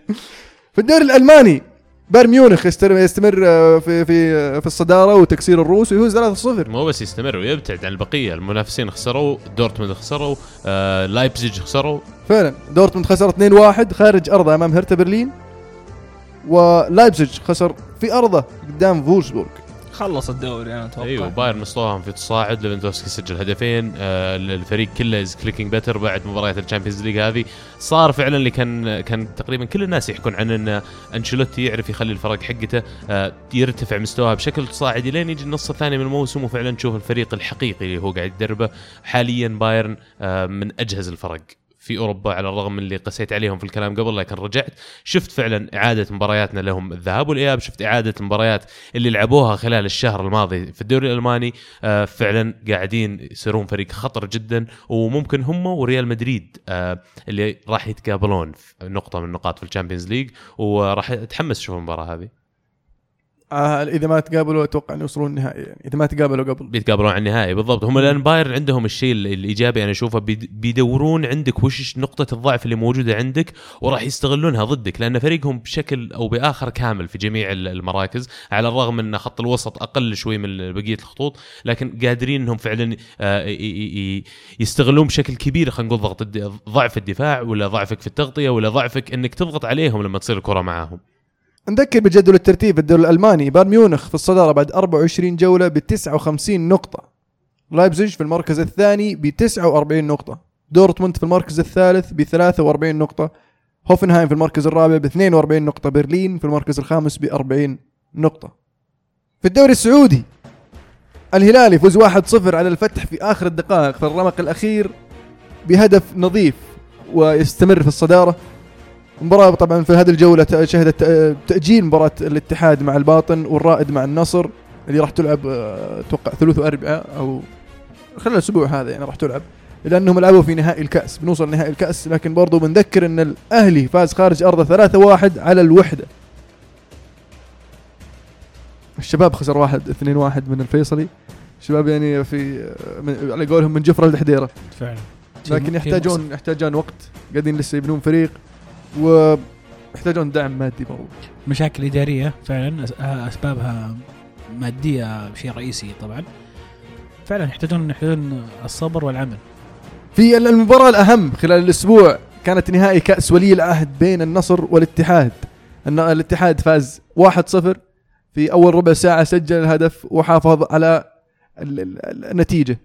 في الدوري الألماني بايرن ميونخ يستمر, يستمر آه، في في في الصدارة وتكسير الروس ويفوز 3-0 مو بس يستمر ويبتعد عن البقية. المنافسين خسروا دورتموند خسروا آه لايبزيج خسروا. فعلا دورتموند خسر 2-1 خارج أرضه أمام هرتا برلين ولايبزيج خسر في أرضه قدام فولسبورغ. خلص الدوري أنا أتوقع. أيوه بايرن مستواهم في تصاعد ليفاندوفسكي سجل هدفين آه الفريق كله is clicking better بعد مباريات ال Champions League هذه. صار فعلا اللي كان كان تقريبا كل الناس يحكون عن إن أنشيلوتي يعرف يخلي الفرق حقته آه يرتفع مستواها بشكل تصاعدي لين يجي النص الثاني من الموسم وفعلا نشوف الفريق الحقيقي اللي هو قاعد يدربه. حاليا بايرن آه من أجهز الفرق. في أوروبا على الرغم من اللي قسيت عليهم في الكلام قبل لكن رجعت شفت فعلا إعادة مبارياتنا لهم. الذهاب والإياب شفت إعادة المباريات اللي لعبوها خلال الشهر الماضي في الدوري الألماني. آه، فعلا قاعدين يصيرون فريق خطر جدا وممكن هم وريال مدريد آه، اللي راح يتقابلون نقطة من النقاط في ال Champions League وراح أتحمس أشوف المباراة هذه. آه إذا ما تقابلوا أتوقع إنه يوصلون النهائي يعني. إذا ما تقابلوا قبل. بيتقابلون على النهائي بالضبط. هم الان بايرن عندهم الشيء ال- الإيجابي أنا أشوفه بيد- بيدورون عندك وش نقطة الضعف اللي موجودة عندك وراح يستغلونها ضدك لأن فريقهم بشكل أو بآخر كامل في جميع ال- المراكز على الرغم إن خط الوسط أقل شوي من بقية الخطوط لكن قادرين إنهم فعلا آه، يستغلون بشكل كبير خلينا نقول ضغط ضعف الدفاع ولا ضعفك في التغطية ولا ضعفك إنك تضغط عليهم لما تصير الكرة معاهم. نذكر بجدول الترتيب الدوري الألماني بايرن ميونخ في الصدارة بعد 24 جولة ب 59 نقطة. لايبزيج في المركز الثاني ب 49 نقطة. دورتموند في المركز الثالث ب 43 نقطة. هوفنهايم في المركز الرابع ب 42 نقطة. برلين في المركز الخامس ب 40 نقطة. في الدوري السعودي الهلال يفوز 1-0 على الفتح في آخر الدقائق في الرمق الأخير بهدف نظيف ويستمر في الصدارة. مباراة طبعا في هذه الجولة شهدت تأجيل مباراة الاتحاد مع الباطن والرائد مع النصر اللي راح تلعب آه، أتوقع ثلث واربعاء أو خلال الأسبوع هذا يعني راح تلعب لانهم لعبوا في نهائي الكأس بنوصل نهائي الكأس لكن برضو بنذكر إن الأهلي فاز خارج أرضه 3-1 على الوحدة. الشباب خسر واحد 2-1 من الفيصلي. الشباب يعني في آه، على قولهم من جفرة الحديرة فعلا. لكن يحتاجون يحتاجون وقت قاعدين لسه يبنون فريق. ويحتاجون دعم مادي برضو مشاكل إدارية فعلا أس- أسبابها مادية شيء رئيسي طبعا. فعلا يحتاجون يحتاجون الصبر والعمل. في المباراة الأهم خلال الأسبوع كانت نهائي كأس ولي العهد بين النصر والاتحاد. الن- الاتحاد فاز 1-0 في أول ربع ساعة سجل الهدف وحافظ على ال- ال- ال- النتيجة.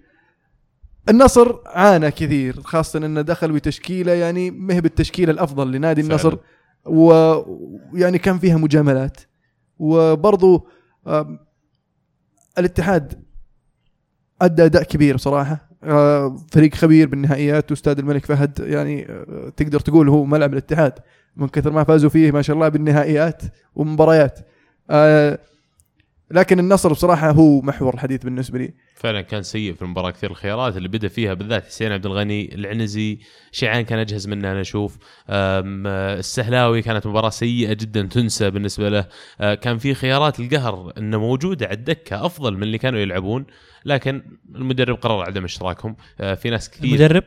النصر عانى كثير خاصة إنه دخل بتشكيلة يعني ما هي بالتشكيلة الأفضل لنادي فعلاً. النصر. ويعني كان فيها مجاملات. وبرضو الاتحاد أدى أداء كبير صراحة آه، فريق خبير بالنهائيات واستاد الملك فهد يعني آه، تقدر تقول هو ملعب الاتحاد. من كثر ما فازوا فيه ما شاء الله بالنهائيات ومباريات. آه، لكن النصر بصراحة هو محور الحديث بالنسبة لي. فعلا كان سيء في المباراه كثير الخيارات اللي بدأ فيها بالذات حسين عبد الغني العنزي شيعان كان أجهز منه أنا أشوف. السهلاوي كانت مباراة سيئة جدا تنسى بالنسبة له. آه، كان في خيارات القهر إنه موجوده على الدكة أفضل من اللي كانوا يلعبون لكن المدرب قرر عدم اشتراكهم. آه، في ناس كثير المدرب؟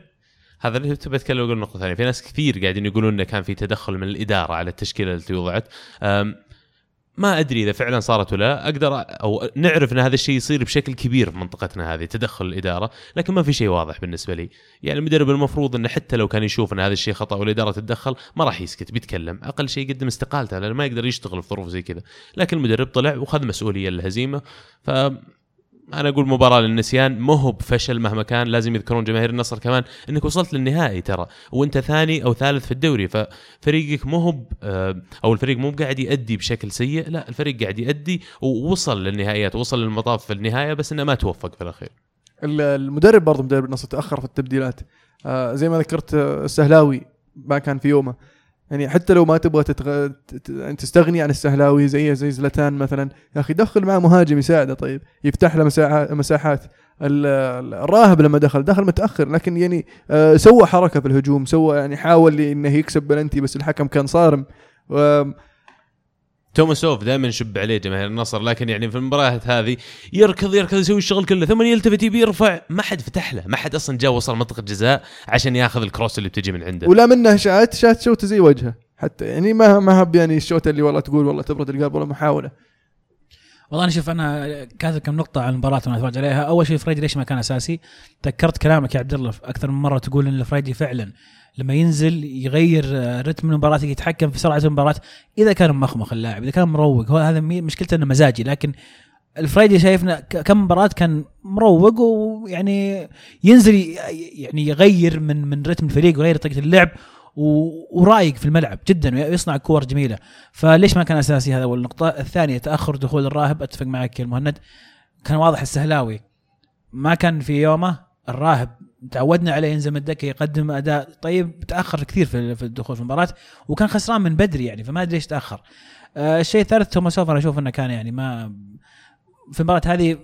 هذا اللي تبي أتكلم أقول نقطة ثانية. في ناس كثير قاعدين يقولون إنه كان في تدخل من الإدارة على التشكيلة التي وضعت. ما أدري إذا فعلا صارت ولا أقدر أو نعرف إن هذا الشيء يصير بشكل كبير في منطقتنا هذه تدخل الإدارة لكن ما في شيء واضح بالنسبة لي. يعني المدرب المفروض إنه حتى لو كان يشوف إن هذا الشيء خطأ والإدارة تتدخل ما راح يسكت بيتكلم. أقل شيء يقدم استقالته لأنه ما يقدر يشتغل في ظروف زي كذا. لكن المدرب طلع وخذ مسؤولية للهزيمة. ف أنا أقول مباراة للنسيان ما هو بفشل مهما كان لازم يذكرون جماهير النصر كمان إنك وصلت للنهائي ترى وأنت ثاني أو ثالث في الدوري ففريقك مو هو آه، أو الفريق مو قاعد يأدي بشكل سيء لا الفريق قاعد يأدي ووصل للنهائيات وصل للمطاف في النهاية بس إنه ما توفق في الأخير. ال- المدرب برضه مدرب النصر تأخر في التبديلات. آه زي ما ذكرت آه، السهلاوي ما كان في يومه. يعني حتى لو ما تبغى تتغ... تت- يعني تستغني عن السهلاوي زي زي زلتان مثلا يا أخي دخل معه مهاجم يساعده طيب. يفتح له مساحات مساحات. ال- ال- الراهب لما دخل دخل متأخر لكن يعني آه سوى حركة في الهجوم سوى يعني حاول إنه يكسب بلنتي بس الحكم كان صارم. توماسوف دائما نشب عليه جماهير النصر لكن يعني في المباريات هذه يركض يركض يسوي الشغل كله ثم يلتفت يبي يرفع ما حد فتح له ما حد أصلا جاء وصل منطقة جزاء عشان ياخذ الكروس اللي بتجي من عنده. ولا منه شات شات شوته زي وجهه حتى يعني ما ما هب يعني الشوطه اللي والله تقول والله تبرد القلب ولا محاولة. والله أنا شوف أنا كاتب كم نقطة عن المباراة وأنا أتفرج عليها. أول شيء فريدي ليش ما كان أساسي؟ تذكرت كلامك يا عبد الله في أكثر من مرة تقول إن فريدي فعلا لما ينزل يغير رتم المباراة يتحكم في سرعة المباراة. إذا كان مخمخ اللاعب إذا كان مروق هو هذا مشكلته إنه مزاجي. لكن الفرايدي شايفنا كم مباراة كان مروق ويعني ينزل يعني يغير من من رتم الفريق ويغير طريقة اللعب ورايق في الملعب جدا ويصنع كور جميلة. فليش ما كان أساسي هذا؟ اول نقطه الثانية تأخر دخول الراهب. أتفق معك يا المهند. كان واضح السهلاوي. ما كان في يومه الراهب تعودنا عليه ينزل من الدكه يقدم أداء. طيب تأخر كثير في الدخول في المباراة وكان خسران من بدري يعني فما أدري ليش تأخر. آه الشيء الثالث توماسوف أنا أشوف إنه كان يعني ما في المباراة هذه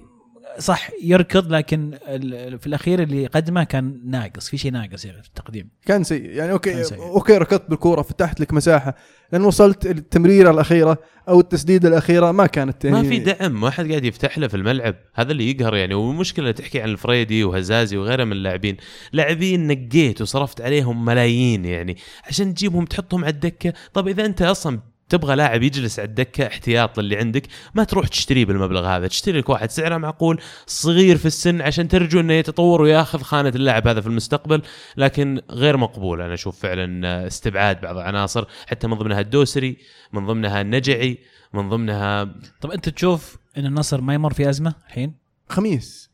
صح يركض لكن ال- في الأخير اللي قدمه كان ناقص في شيء ناقص يعني في التقديم. كان سيء. يعني أوكي كان سيء. أوكي ركضت بالكورة فتحت لك مساحة. لأن وصلت التمريرة الأخيرة أو التسديدة الأخيرة ما كانت ما في دعم ما حد قاعد يفتح له في الملعب. هذا اللي يقهر يعني. والمشكلة تحكي عن الفريدي وهزازي وغيره من اللاعبين. لاعبين نقيت وصرفت عليهم ملايين يعني. عشان تجيبهم تحطهم على الدكة. طب إذا أنت أصلا تبغى لاعب يجلس على الدكة احتياط للي عندك ما تروح تشتريه بالمبلغ هذا. تشتري لك واحد سعره معقول صغير في السن عشان ترجو إنه يتطور وياخذ خانة اللاعب هذا في المستقبل لكن غير مقبول. أنا أشوف فعلا استبعاد بعض العناصر حتى من ضمنها الدوسري من ضمنها النجعي من ضمنها طب أنت تشوف إن النصر ما يمر في أزمة الحين؟ خميس.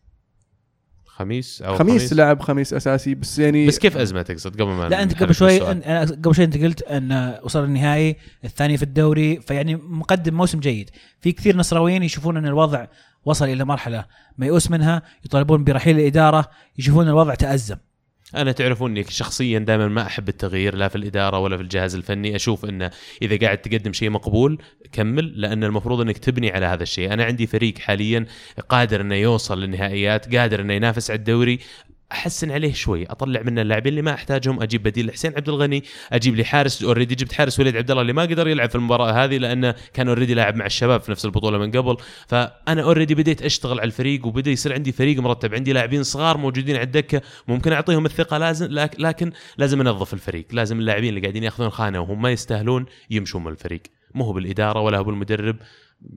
خميس أو خميس لعب خميس أساسي بس يعني بس كيف ازمه تقصد قبل ما لا أنت قبل شوي؟ أنا قبل شوي أنت قلت أن وصل النهائي الثاني في الدوري فيعني مقدم موسم جيد. في كثير نصراويين يشوفون أن الوضع وصل إلى مرحلة ميؤوس منها يطالبون برحيل الإدارة يشوفون الوضع تأزم. أنا تعرفوني شخصيا دائما ما أحب التغيير لا في الإدارة ولا في الجهاز الفني. أشوف انه إذا قاعد تقدم شيء مقبول كمل لأن المفروض أنك تبني على هذا الشيء. أنا عندي فريق حاليا قادر إنه يوصل للنهائيات قادر إنه ينافس على الدوري. أحسن عليه شوي أطلع منه اللاعبين اللي ما أحتاجهم أجيب بديل لحسين عبد الغني أجيب لي حارس أوريدي جبت حارس وليد عبد الله اللي ما قدر يلعب في المباراة هذه لأنه كان أوريدي لاعب مع الشباب في نفس البطولة من قبل. فأنا أوريدي بديت أشتغل على الفريق وبدأ يصير عندي فريق مرتب عندي لاعبين صغار موجودين على الدكة ممكن أعطيهم الثقة لازم لك- لكن لازم أنظف الفريق لازم اللاعبين اللي قاعدين ياخذون خانة وهم ما يستاهلون يمشون من الفريق. مو هو بالإدارة ولا هو بالمدرب.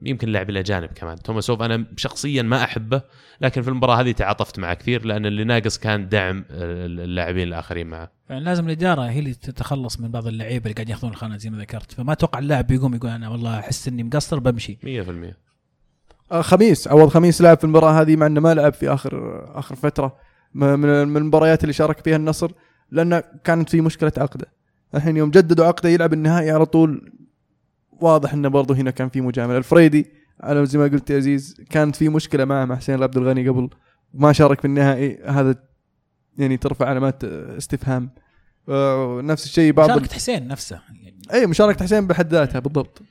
يمكن اللاعب الاجانب كمان. توماسوف أنا شخصيا ما أحبه لكن في المباراة هذه تعاطفت معه كثير لأن اللي ناقص كان دعم اللاعبين الآخرين معه. يعني لازم الإدارة هي اللي تتخلص من بعض اللعيبة اللي قاعد يأخذون الخانة زي ما ذكرت. فما أتوقع اللاعب بيقوم يقول أنا والله أحس إني مقصر بمشي. 100% آه خميس عوض خميس لعب في المباراة هذه مع إنه ما لعب في اخر آخر فترة. من من المباريات اللي شارك فيها النصر لأن كانت في مشكلة عقده. الحين يوم جددوا عقده يلعب النهائي على طول واضح إنه برضه هنا كان في مجاملة. الفريدي على زي ما قلت يا عزيز كانت في مشكلة معه مع حسين عبد الغني قبل ما شارك في النهائي. هذا يعني ترفع علامات استفهام. آه، نفس الشيء بعض شاركة حسين نفسه يعني. أي مشاركة حسين بحد ذاتها بالضبط.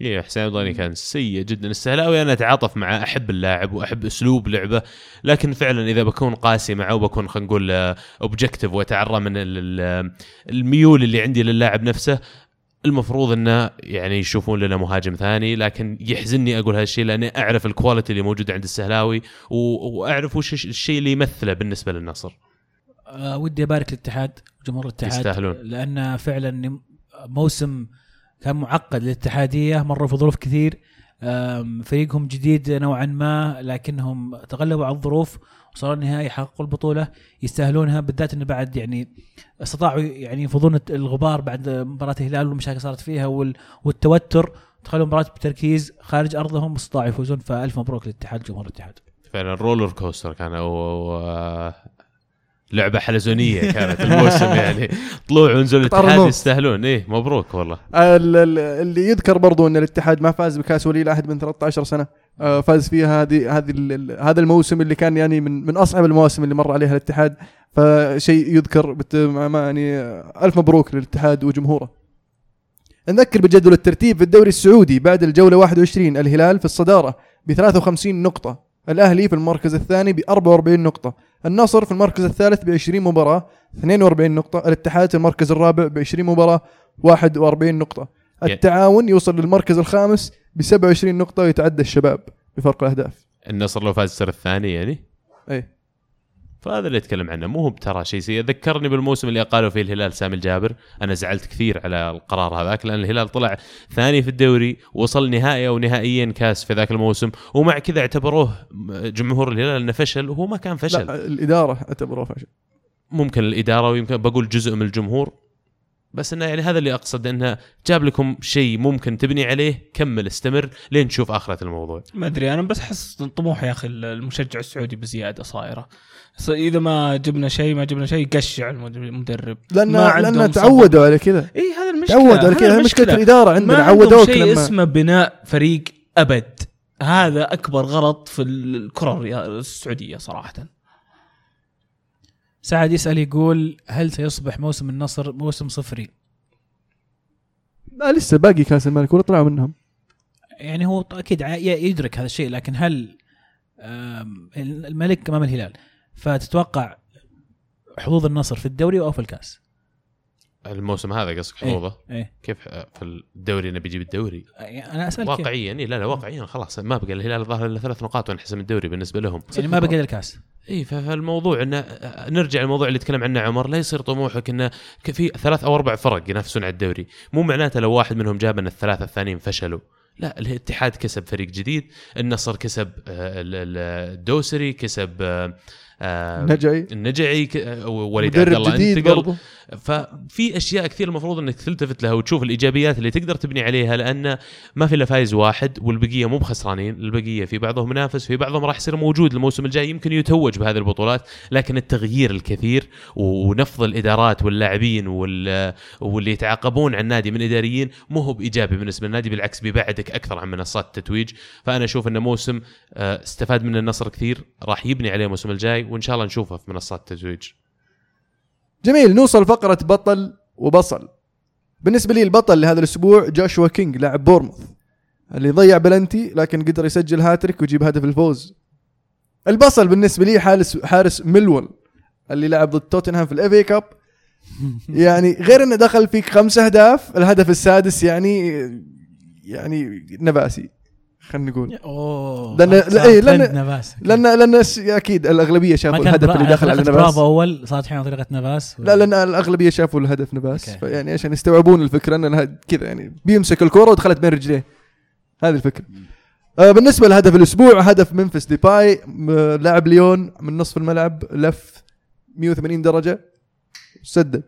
إيه حسين الضاني كان سيء جدا. السهلاوي أنا أتعاطف معه أحب اللاعب وأحب أسلوب لعبه. لكن فعلا إذا بكون قاسي معه وبكون خلينا نقول objective وأتعرى من ال- ال- الميول اللي عندي للاعب نفسه المفروض إنه يعني يشوفون لنا مهاجم ثاني لكن يحزنني أقول هالشيء لأني أعرف ال quality اللي موجوده عند السهلاوي و- وأعرف وش الشيء اللي يمثله بالنسبة للنصر آه ودي أبارك الاتحاد وجمهور الاتحاد يستاهلون. لأن فعلا موسم كان معقد للاتحادية مروا في ظروف كثير فريقهم جديد نوعا ما لكنهم تغلبوا على الظروف وصاروا النهائي حققوا البطولة يستاهلونها بالذات انه بعد يعني استطاعوا يعني ينفضون الغبار بعد مباراة الهلال والمشاكل صارت فيها وال- والتوتر. دخلوا مباراة بتركيز خارج أرضهم واستطاعوا يفوزون فألف مبروك للاتحاد جمهور الاتحاد. فعلا roller coaster كان أو لعبة حلزونية كانت الموسم يعني. طلوع ونزول الاتحاد. يستاهلون. إيه مبروك والله. ال- ال- اللي يذكر برضو إن الاتحاد ما فاز بكأس ولي العهد من 13 سنة آه، فاز فيها هذه هذه هذا الموسم اللي كان يعني من من أصعب المواسم اللي مر عليها الاتحاد. فشيء يذكر يعني آه، ألف مبروك للاتحاد وجمهوره. نذكر بجدول الترتيب في الدوري السعودي بعد الجولة 21 الهلال في الصدارة ب 53 نقطة الأهلي في المركز الثاني ب 44 نقطة. النصر في المركز الثالث ب 20 مباراه 42 نقطة الاتحاد في المركز الرابع ب 20 مباراه 41 نقطة. يا- التعاون يوصل للمركز الخامس ب 27 نقطة ويتعدى الشباب بفرق الأهداف. النصر لو فاز السنة الثانية يعني؟ اي فهذا اللي اتكلم عنه. مو هو ترى شيء سيء. ذكرني بالموسم اللي اقالوا فيه الهلال سامي الجابر. أنا زعلت كثير على القرار هذاك لأن الهلال طلع ثاني في الدوري وصل نهائي أو نهائيين كاس في ذاك الموسم ومع كذا اعتبروه جمهور الهلال إنه فشل وهو ما كان فشل. لا الإدارة اعتبروه فشل. ممكن الإدارة ويمكن بقول جزء من الجمهور. بس إنه يعني هذا اللي أقصد إنه جاب لكم شيء ممكن تبني عليه كمل استمر لين تشوف آخرة الموضوع. ما أدري أنا بس احس طموح يا أخي المشجع السعودي بزيادة صايرة. إذا ما جبنا شيء ما جبنا شيء يقشع المد- المدرب لأن ما عندهم لأن. تعودوا على كذا إي هذا المشكلة تعودوا على كذا مشكلة. الإدارة عندنا عودوك شيء لما اسمه بناء فريق أبد هذا أكبر غلط في الكرة السعودية صراحة سعد يسأل يقول هل سيصبح موسم النصر موسم صفري؟ لا لسه باقي كأس الملك ولا طلعوا منهم يعني هو أكيد ع- ي- يدرك هذا الشيء لكن هل الملك إمام الهلال فتتوقع حظوظ النصر في الدوري أو في الكاس؟ الموسم هذا قصدك إيه. حظوظه؟ إيه. كيف في الدوري نبي يجيب الدوري؟ يعني أنا أسألك؟ واقعيا إيه لا لا واقعيا خلاص ما بقى الهلال ظهر إلا ثلاث نقاط وانحسم الدوري بالنسبة لهم. يعني ما بقى الكاس اي فالموضوع انه نرجع للموضوع اللي تكلم عنه عمر. لا يصير طموحك انه في ثلاث أو أربع فرق ينافسون على الدوري. مو معناته لو واحد منهم جاب إن الثلاثة الثانيين فشلوا. لا الاتحاد كسب فريق جديد النصر كسب آه، ال- ال- الدوسري كسب آه، آه، نجعي النجعي آه، وليد عبد الله انتقل. برضو. ففي أشياء كثير المفروض إنك تلتفت لها وتشوف الإيجابيات اللي تقدر تبني عليها لأن ما في إلا فايز واحد والبقية مو بخسرانين، البقية في بعضهم منافس في بعضهم راح يصير موجود الموسم الجاي يمكن يتوج بهذه البطولات، لكن التغيير الكثير ونفض الإدارات واللاعبين وال- واللي يتعاقبون عن النادي من إداريين مو هو بإيجابي بالنسبة للنادي بالعكس بيبعدك أكثر عن منصات التتويج، فأنا أشوف انه موسم آه، استفاد منه النصر كثير راح يبني عليه الموسم الجاي وإن شاء الله نشوفه في منصات التتويج. جميل نوصل فقرة بطل وبصل. بالنسبة لي البطل لهذا الأسبوع جوشوا كينج لاعب بورموث اللي ضيع بلنتي لكن قدر يسجل هاتريك ويجيب هدف الفوز. البصل بالنسبة لي حارس حارس ملول اللي لعب ضد توتنهام في ال FA Cup يعني غير إنه دخل فيك خمس أهداف الهدف السادس يعني يعني نفاسي. خلينا نقول. أوه صار إيه، ترند نفاس لأن س- أكيد الأغلبية شافوا الهدف اللي دخل على نفاس برافو أول صارت الحين طريقة نفاس. لا لأن الأغلبية شافوا الهدف نفاس أوكي. فيعني عشان يستوعبون الفكرة إن كذا يعني بيمسك الكره ودخلت بين رجليه. هذه الفكرة. آه بالنسبة لهدف الأسبوع هدف ممفيس ديباي لاعب ليون من نصف الملعب لف 180 درجة سدد.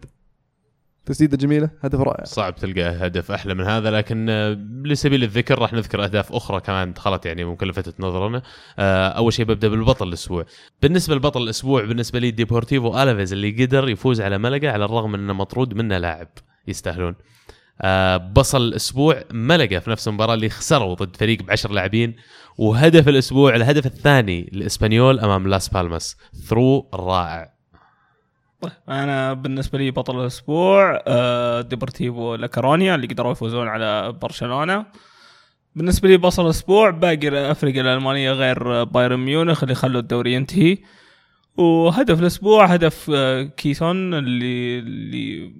تسديدة جميلة هدف رائع. صعب تلقى هدف أحلى من هذا لكن آه، لسبيل الذكر راح نذكر أهداف أخرى كمان دخلت يعني ممكن لفتت نظرنا. آه، أول شيء ببدأ بالبطل الأسبوع. بالنسبة لبطل الأسبوع بالنسبة لي ديبورتيفو ألافيز اللي قدر يفوز على ملقا على الرغم إنه مطرود منه لاعب يستاهلون. آه، بصل الأسبوع ملقا في نفس المباراة اللي خسروا ضد فريق بعشر لاعبين. وهدف الأسبوع الهدف الثاني لإسبانيول أمام لاس بالماس. ثرو رائع. طيب أنا بالنسبة لي بطل الأسبوع آه، ديبورتيفو لاكارونيا اللي قدروا يفوزون على برشلونة. بالنسبة لي بطل الأسبوع باقي الفرق الألمانية غير بايرن ميونخ اللي خلوا الدوري ينتهي. وهدف الأسبوع هدف آه، كيسون اللي اللي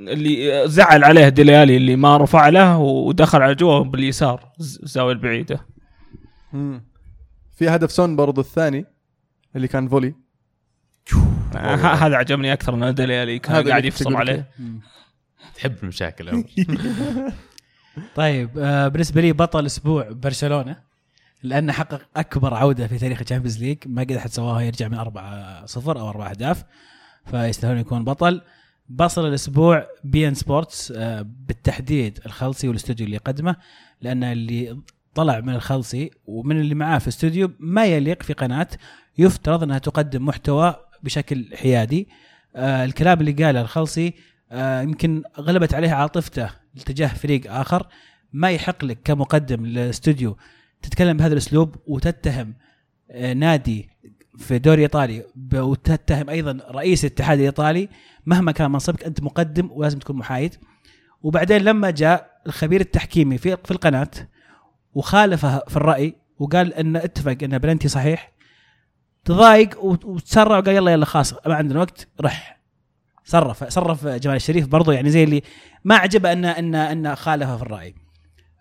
اللي زعل عليه ديلي آلي اللي ما رفع له ودخل على جوا باليسار الزاوية البعيدة. مم. في هدف سون برضو الثاني اللي كان volley. هذا عجبني أكثر من ديلي آلي كان هذا قاعد اللي يفصل عليه. تحب المشاكل. طيب آه بالنسبة لي بطل أسبوع برشلونة لأنه حقق أكبر عودة في تاريخ ال Champions League. ما قد أحد سواها يرجع من 4 0 أو 4 أهداف فيستاهلون يكون بطل. بصل الأسبوع beIN Sports آه بالتحديد الخلصي والأستوديو اللي قدمه لأن اللي طلع من الخلصي ومن اللي معاه في الأستوديو ما يليق في قناة. يفترض أنها تقدم محتوى بشكل حيادي. آه الكلام اللي قاله الخلصي آه يمكن غلبت عليه عاطفته تجاه فريق آخر. ما يحق لك كمقدم للاستوديو تتكلم بهذا الأسلوب وتتهم آه نادي في دوري إيطالي وتتهم أيضا رئيس الاتحاد الإيطالي. مهما كان منصبك أنت مقدم ولازم تكون محايد. وبعدين لما جاء الخبير التحكيمي في في القناة وخالفه في الرأي وقال ان اتفق إن بلنتي صحيح تضايق وت- وتسرع. وقال يلا يلا خلاص ما عندنا وقت رح. صرف صرف جمال الشريف برضو يعني زي اللي ما عجبه ان ان إن خالفه في الرأي.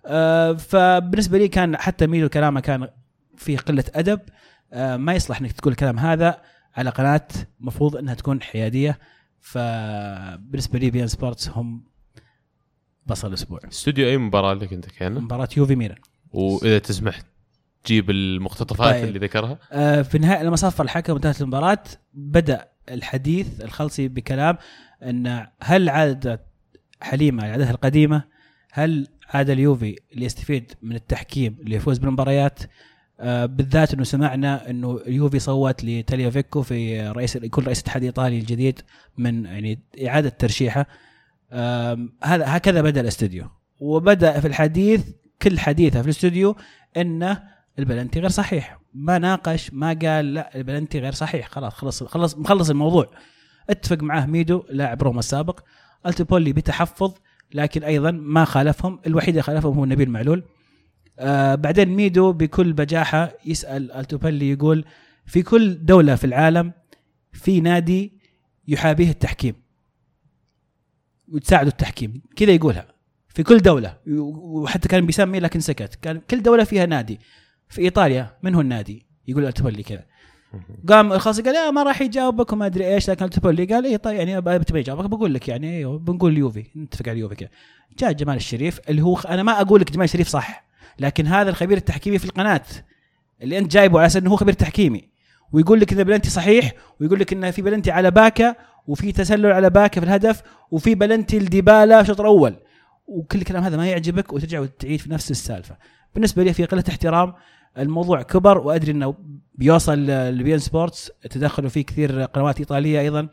آه فبالنسبة لي كان حتى ميلو كلامه كان فيه قلة أدب. آه ما يصلح إنك تقول الكلام هذا على قناة مفروض إنها تكون حيادية. فبالنسبة لي بي إن سبورتس هم بصل الأسبوع. استوديو أي مباراة لك انت كان مباراة يوفي ميلان. وإذا تسمح تجيب المقتطفات طيب. اللي ذكرها؟ آه، في نهاية لما صفر الحكم وانتهت المباراة بدأ الحديث الخلصي بكلام إن هل عادة حليمة عادتها القديمة هل عاد اليوفي اللي يستفيد من التحكيم اللي يفوز بالمباريات؟ آه، بالذات إنه سمعنا إنه اليوفي صوت لتافيكيو في رئيس يكون رئيس الاتحاد الإيطالي الجديد من يعني إعادة ترشيحه. هذا هكذا بدأ الاستوديو. وبدأ في الحديث كل حديثه في الاستوديو إنه البلنتي غير صحيح. ما ناقش ما قال لا البلنتي غير صحيح. خلاص خلص خلص مخلص الموضوع. اتفق معاه ميدو لاعب روما السابق. التوبولي بتحفظ لكن أيضا ما خالفهم. الوحيد اللي خالفهم هو نبيل معلول آه بعدين ميدو بكل بجاحة يسأل التوبولي يقول في كل دولة في العالم في نادي يحابيه التحكيم وتساعده التحكيم. كذا يقولها. في كل دولة. وحتى كان بيسمي لكن سكت. كان كل دولة فيها نادي. في إيطاليا من هو النادي؟ يقول التوبولي كذا. قام الخاص قال لا ما راح يجاوبك وما أدري إيش. لكن التوبولي قال اي طيب يعني بتبي يجاوبك. بقول لك يعني أيوه بنقول اليوفي نتفق على اليوفي كذا. جاء جمال الشريف اللي هو أنا ما أقول لك جمال الشريف صح لكن هذا الخبير التحكيمي في القناة اللي أنت جايبه على أساس إنه هو خبير تحكيمي. ويقول لك إذا بلنتي صحيح ويقول لك انه في بلنتي على باكا وفي تسلل على باكا في الهدف وفي بلنتي لديبالا الشوط الأول. وكل الكلام هذا ما يعجبك وترجع وتعيد في نفس السالفة. بالنسبة لي في قلة احترام الموضوع كبر وأدري إنه بيوصل لبي إن سبورتس تدخلوا فيه كثير قنوات إيطالية أيضا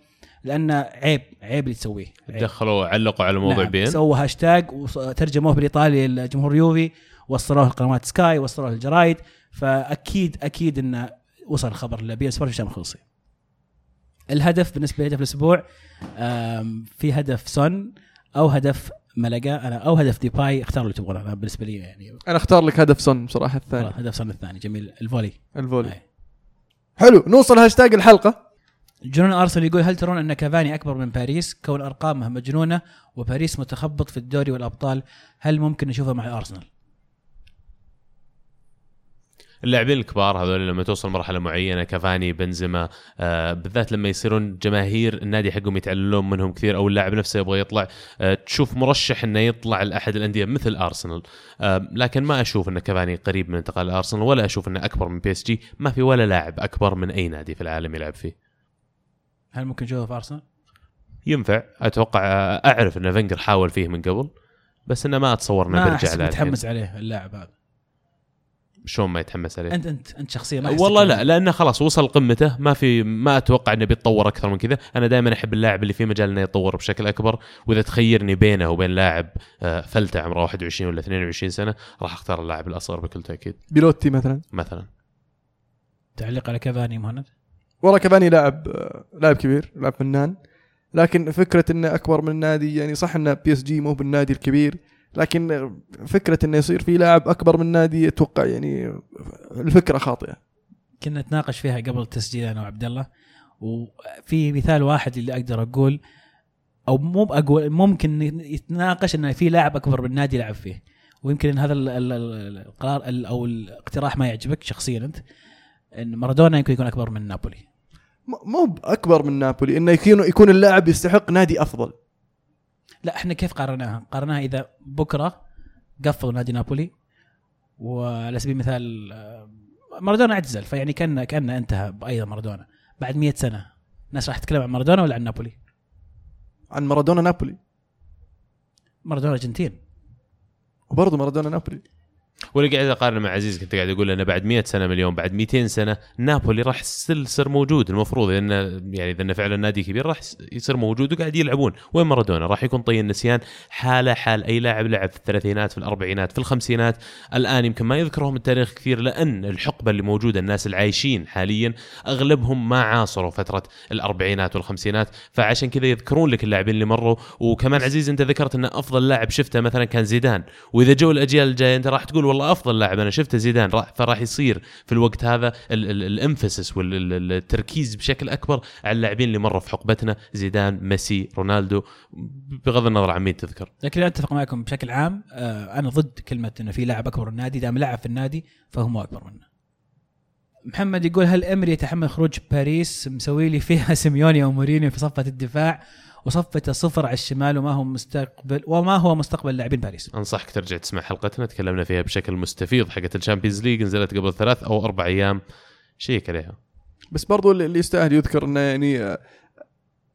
لأنه عيب عيب اللي تسويه عيب. دخلوا علقوا على موضوع نعم. بين سووا هاشتاج وترجموه بالإيطالي لجمهور يوفي وصلوه لقنوات سكاي وصلوه للجرايد فأكيد أكيد إنه وصل الخبر لبي إن سبورت هشام الخلصي الهدف بالنسبة لهدف الأسبوع في هدف سون أو هدف ملقا أنا أو هدف ديباي اختاروا اللي تبغونه. أنا بالنسبة لي يعني أنا أختار لك هدف سون بصراحة الثاني. هدف سون الثاني. جميل. الفولي. الفولي. أي. حلو. نوصل هاشتاج الحلقة. جنون ارسنال يقول هل ترون أن كافاني أكبر من باريس؟ كون ارقامه مجنونة وباريس متخبط في الدوري والأبطال هل ممكن نشوفه مع أرسنال؟ اللاعبين الكبار هذول لما توصل مرحلة معينة كافاني بنزيما آه بالذات لما يصيرون جماهير النادي حقهم يتعلمون منهم كثير أو اللاعب نفسه يبغى يطلع آه تشوف مرشح إنه يطلع لأحد الأندية مثل أرسنال. آه لكن ما أشوف إن كافاني قريب من انتقال لارسنال ولا أشوف إنه أكبر من بي إس جي. ما في ولا لاعب أكبر من أي نادي في العالم يلعب فيه. هل ممكن نشوفه في أرسنال؟ ينفع. أتوقع أعرف إن فنجر حاول فيه من قبل بس إنه ما أتصور إنه بيرجع له متحمس عليه اللاعب هذا. شلون ما يتحمس عليه؟ انت انت أنت شخصيا ما والله لا لأنه خلاص وصل قمته ما في ما أتوقع إنه بيتطور أكثر من كذا. أنا دائما أحب اللاعب اللي في مجال إنه يتطور بشكل أكبر وإذا تخيرني بينه وبين لاعب آه، فلتة عمره 21 ولا 22 سنة راح أختار اللاعب الأصغر بكل تاكيد بيلوتي مثلا؟ مثلا. تعليق على كافاني مهند. والله كافاني لاعب آه، لاعب كبير لاعب فنان. لكن فكرة إنه أكبر من النادي يعني صح إنه بي إس جي مو بالنادي الكبير لكن فكرة إنه يصير في لاعب أكبر من نادي أتوقع يعني الفكرة خاطئة. كنا نتناقش فيها قبل التسجيل أنا وعبد الله وفي مثال واحد اللي أقدر أقول أو مو أقول ممكن يتناقش انه في لاعب أكبر من نادي يلعب فيه. ويمكن هذا ال- ال- ال- القرار ال- أو الاقتراح ما يعجبك شخصيا أنت إن مارادونا يمكن يكون أكبر من نابولي. مو اكبر من نابولي إنه يكون يكون اللاعب يستحق نادي أفضل. لا إحنا كيف قارناها؟ قارناها إذا بكرة قفلوا نادي نابولي وعلى سبيل المثال آه، مارادونا اعتزل فيعني كان كان انتهى أيضا مارادونا بعد 100 سنة الناس راح تتكلم عن مارادونا ولا عن نابولي؟ عن مارادونا نابولي مارادونا أرجنتين وبرضه مارادونا نابولي وأنا قاعد اقارن مع عزيز كنت قاعد أقول إنه بعد 100 سنة مليون بعد 200 سنة نابولي راح يصير موجود. المفروض انه يعني إذا فعلا نادي كبير راح يصير موجود وقاعد يلعبون. وين مارادونا؟ راح يكون طي النسيان حاله حال أي لاعب لعب في الثلاثينات في الأربعينات في الخمسينات. الآن يمكن ما يذكرهم التاريخ كثير لأن الحقبة اللي موجودة الناس العايشين حاليا أغلبهم ما عاصروا فترة الأربعينات والخمسينات. فعشان كذا يذكرون لك اللاعبين اللي مروا. وكمان عزيز أنت ذكرت إن أفضل لاعب شفته مثلا كان زيدان. وإذا جو الأجيال الجاية أنت راح تقول والله أفضل لاعب. أنا شفته زيدان راح فراح يصير في الوقت هذا الإمفسس والتركيز بشكل أكبر على اللاعبين اللي مروا في حقبتنا زيدان ميسي رونالدو. بغض النظر عن مين تذكر. لكن أتفق معكم بشكل عام آه، أنا ضد كلمة انه في لاعب أكبر من النادي. دام لعب في النادي فهو مو أكبر منه. محمد يقول هل إمري يتحمل خروج باريس مسوي لي فيها سيميوني أو مورينيو في صفة الدفاع؟ وصفته صفر على الشمال وما هو مستقبل وما هو مستقبل لاعبين باريس. أنصحك ترجع تسمع حلقتنا تكلمنا فيها بشكل مستفيض حقت ال Champions League نزلت قبل ثلاث أو أربع أيام. check عليها. بس برضو اللي يستاهل يذكر إنه يعني آه،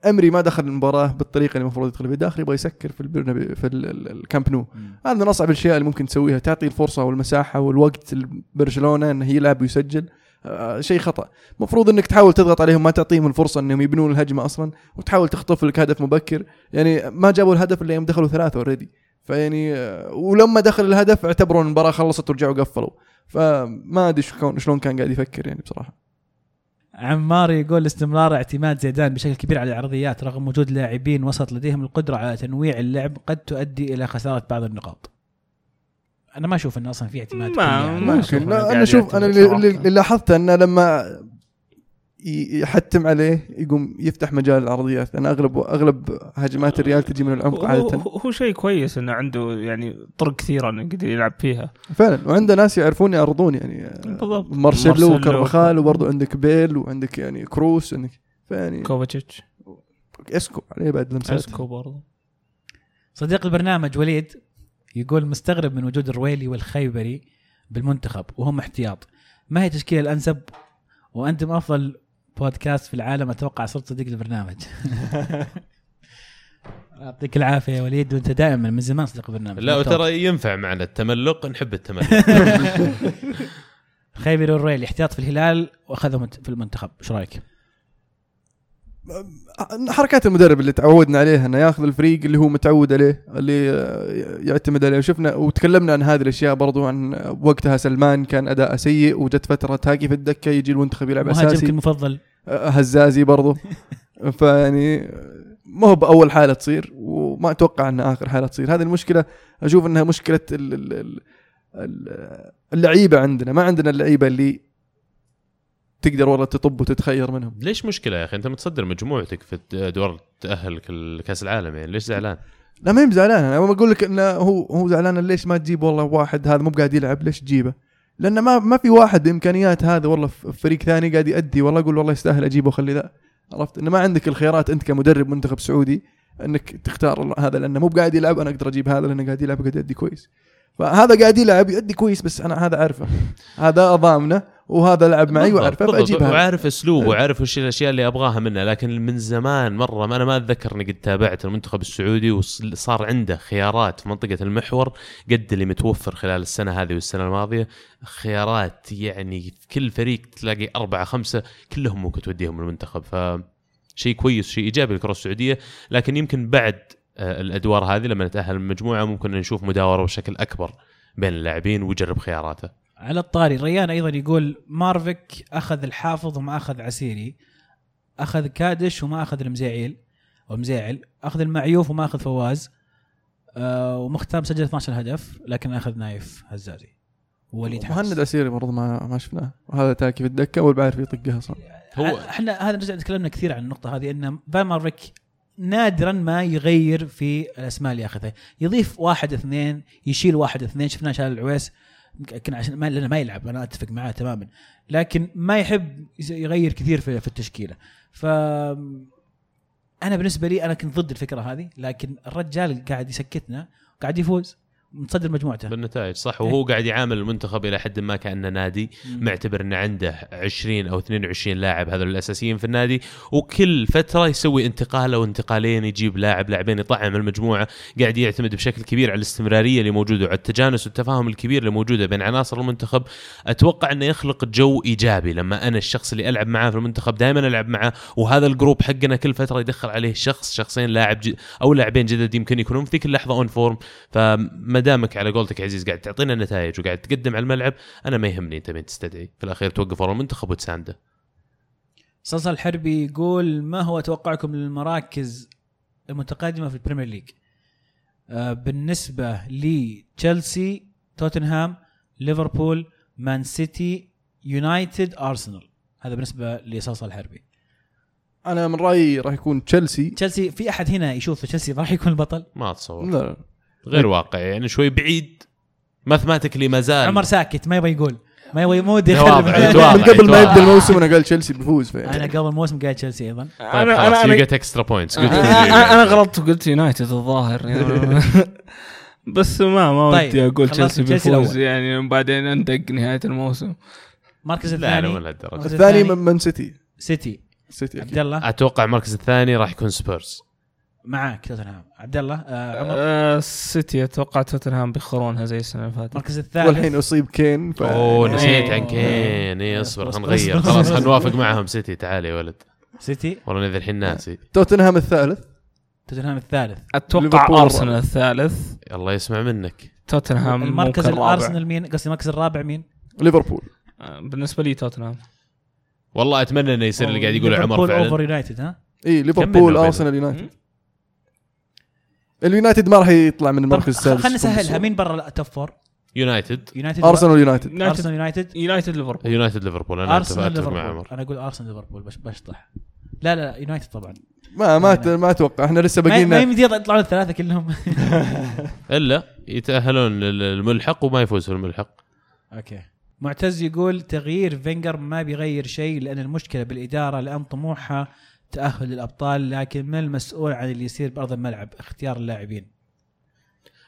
أمري ما دخل المباراة بالطريقة اللي المفروض يدخل بها. داخل يبغى يسكر في البرنابي في ال- ال- الكامب نو. هذا من أصعب الأشياء اللي ممكن تسويها تعطي الفرصة والمساحة والوقت لبرشلونة انه يلعب ويسجل شيء خطأ. المفروض إنك تحاول تضغط عليهم ما تعطيهم الفرصة إنهم يبنون الهجمة أصلا وتحاول تخطف لك هدف مبكر. يعني ما جابوا الهدف إلا يوم دخلوا ثلاثة اوريدي فيعني آه، ولما دخل الهدف اعتبروا إن المباراة خلصت ورجعوا قفلوا. فما أدري شلون كان قاعد يفكر يعني بصراحة. عمار يقول استمرار اعتماد زيدان بشكل كبير على العرضيات رغم وجود لاعبين وسط لديهم القدرة على تنويع اللعب قد تؤدي إلى خسارة بعض النقاط. أنا ما أشوف إنه أصلا في اعتماد ما- ممكن. لا أنا شوف أنا اللي. اللي لاحظته إنه لما يحتم عليه يقوم يفتح مجال العرضيات. أنا أغلب أغلب هجمات الريال تجي من العمق عادة. هو هو شيء كويس إنه عنده يعني طرق كثيرة إنه يقدر يلعب فيها. فعلا. وعنده ناس يعرفون يعرضون يعني بالضبط. مارسيلو. وكارفخال وبرضه عندك بيل وعندك يعني كروس عندك فيعني كوفاتشيتش إسكو عليه بعد لمسات. إسكو برضه. صديق البرنامج وليد يقول مستغرب من وجود الرويلي والخيبري بالمنتخب وهم احتياط. ما هي التشكيله الأنسب؟ وأنتم أفضل بودكاست في العالم أتوقع صرت صديق البرنامج. يعطيك العافية يا وليد وأنت دائما من زمان صديق البرنامج. لا. وترى ينفع معنا التملق نحب التملق. خيبري والرويلي احتياط في الهلال وأخذهم في المنتخب. إيش رأيك؟ حركات المدرب اللي تعودنا عليها إنه ياخذ الفريق اللي هو متعود عليه اللي آه، يعتمد عليه. وشفنا وتكلمنا عن هذه الأشياء برضو عن وقتها سلمان كان أداء سيء وجت فترة تاقي في الدكة يجي المنتخب يلعب مهاجمك أساسي. المفضل هزازي برضو. فيعني ما هو بأول حالة تصير وما أتوقع انها آخر حالة تصير. هذه المشكلة أشوف إنها مشكلة ال- ال- ال- ال- اللعيبة عندنا. ما عندنا اللعيبة اللي تقدر والله تطب وتتخير منهم. ليش مشكلة يا أخي؟ أنت متصدر مجموعتك في ادوار تاهلك لكاس العالم يعني ليش زعلان؟ لا ما هي بزعلان. أنا بقول لك إنه هو هو زعلان ليش ما تجيب والله واحد هذا مو قاعد يلعب؟ ليش تجيبه؟ لأن ما ما في واحد بإمكانيات هذا والله في فريق ثاني قاعد يأدي. والله أقول والله يستاهل أجيبه وخلي ذا. عرفت؟ إنه ما عندك الخيارات أنت كمدرب منتخب سعودي إنك تختار هذا لأنه مو قاعد يلعب أنا أقدر أجيب هذا لأنه قاعد يلعب قاعد يأدي كويس. فهذا قاعد يلعب يؤدي كويس بس أنا هذا أعرفه. هذا ضامنه وهذا لعب معي واعرفه بالضبط، فاجيب هذا وعارف أسلوبه. وعارف وش الأشياء اللي أبغاها منه لكن من زمان مرة ما أنا ما أتذكر إني قد تابعت المنتخب السعودي وصار عنده خيارات في منطقة المحور قد اللي متوفر خلال السنة هذه والسنة الماضية. خيارات يعني في كل فريق تلاقي أربعة خمسة كلهم ممكن توديهم المنتخب. ف شيء كويس شيء إيجابي للكرة السعودية لكن يمكن بعد الأدوار هذه لما نتأهل المجموعه ممكن نشوف مداورة بشكل أكبر بين اللاعبين ويجرب خياراته. على الطاري ريان أيضا يقول مارفك أخذ الحافظ وما أخذ عسيري. أخذ كادش وما أخذ المزيعيل أو مزيعل أخذ المعيوف وما أخذ فواز. آه ومختار سجل 12 هدف لكن أخذ نايف هزازي. ووليد حارس مهند عسيري برضه ما ما شفناه. وهذا تاكي في الدكة والبعرف يطقها أصلا هو- هو إحنا هذا نرجع تكلمنا كثير عن النقطة هذه إن فان مارفيك نادرا ما يغير في الأسماء اللي ياخذها يضيف واحد اثنين يشيل واحد اثنين. شفناه شال العويس يمكن عشان ما لأنه ما يلعب أنا أتفق معاه تماما. لكن ما يحب يغير كثير في, في التشكيلة. ف أنا بالنسبة لي أنا كنت ضد الفكرة هذه لكن الرجال قاعد يسكتنا قاعد يفوز. متصدر مجموعته. بالنتائج صح؟ وهو قاعد يعامل المنتخب إلى حد ما كأنه نادي معتبر إنه عنده 20 أو 22 لاعب هذول الأساسيين في النادي وكل فترة يسوي انتقال أو انتقالين يجيب لاعب لاعبين يطعم المجموعة قاعد يعتمد بشكل كبير على الاستمرارية اللي موجودة وعلى التجانس والتفاهم الكبير اللي موجودة بين عناصر المنتخب. أتوقع إنه يخلق جو إيجابي لما أنا الشخص اللي ألعب معاه في المنتخب دائما ألعب معاه وهذا ال group حقنا كل فترة يدخل عليه شخص شخصين لاعب. أو لاعبين جدد يمكن يكونون في ذيك اللحظه on form فما دامك على قولتك عزيز قاعد تعطينا نتائج وقاعد تقدم على الملعب أنا ما يهمني أنت مين تستدعي. في الأخير توقف ورا المنتخب وتسانده. صلصال الحربي يقول ما هو توقعكم للمراكز المتقدمة في ال Premier League؟ آه بالنسبة لتشيلسي توتنهام ليفربول مان سيتي يونايتد أرسنال. هذا بالنسبة لصلصال الحربي. أنا من رأيي راح يكون تشيلسي. تشيلسي في أحد هنا يشوف تشيلسي راح يكون البطل؟ ما أتصور. لا. غير واقعي يعني شوي بعيد. mathematically ما زال. عمر ساكت ما يبغى يقول. ما يبغى يخرب يتواضع. من قبل ما. يبدأ الموسم أنا قال تشيلسي بيفوز أنا قبل الموسم قاعد تشيلسي أيضا. طيب أنا خلاص أنا أنا extra points أنا غلطت وقلت يونايتد الظاهر يعني. بس ما ما طيب، ودي أقول تشيلسي بيفوز. يعني. بعدين أندق نهاية الموسم. المركز لا الثاني؟ ولا الدرجة. المركز الثاني من سيتي سيتي سيتي عبد. الله؟ أتوقع المركز الثاني راح يكون سبيرز معاك توتنهام. عبد الله آه عمر؟ آه، السيتي أتوقع توتنهام بيخرونها زي السنة اللي فاتت. المركز الثالث. والحين أصيب كين ف... أوه نسيت إيه. عن كين. اي أصبر خلينا نغير. خلاص. خلينا نوافق معهم. سيتي تعال يا ولد. سيتي؟ والله أنا الحين ناسي. توتنهام الثالث. توتنهام الثالث. أتوقع ليفربول أرسنال الثالث. الله يسمع منك. توتنهام المركز الأرسنال مين؟ قصدي المركز الرابع مين؟ ليفربول. آه، بالنسبة لي توتنهام. والله أتمنى إنه يصير اللي قاعد يقوله عمر ليفربول فعلا. over يونايتد ها؟ إي ليفربول أرسنال يونايتد اليونايتد ما راح يطلع من المركز السادس. خلينا نسهلها مين برا التوب فور؟ يونايتد. يونايتد أرسنال يونايتد. يونايتد. أرسنال يونايتد يونايتد ليفربول. يونايتد ليفربول أنا أرسنال أتفق مع ليفربول. أنا أقول أرسنال ليفربول بش بشطح لا لا يونايتد طبعا. ما ما ما أتوقع. إحنا لسه ما باقي ما لنا يمدي يطلعون الثلاثة كلهم. إلا يتأهلون للملحق وما يفوز في الملحق. أوكي. معتز يقول تغيير فينجر ما بيغير شيء لأن المشكلة بالإدارة لأن طموحها تأهل للأبطال لكن من المسؤول عن اللي يصير بأرض الملعب؟ اختيار اللاعبين.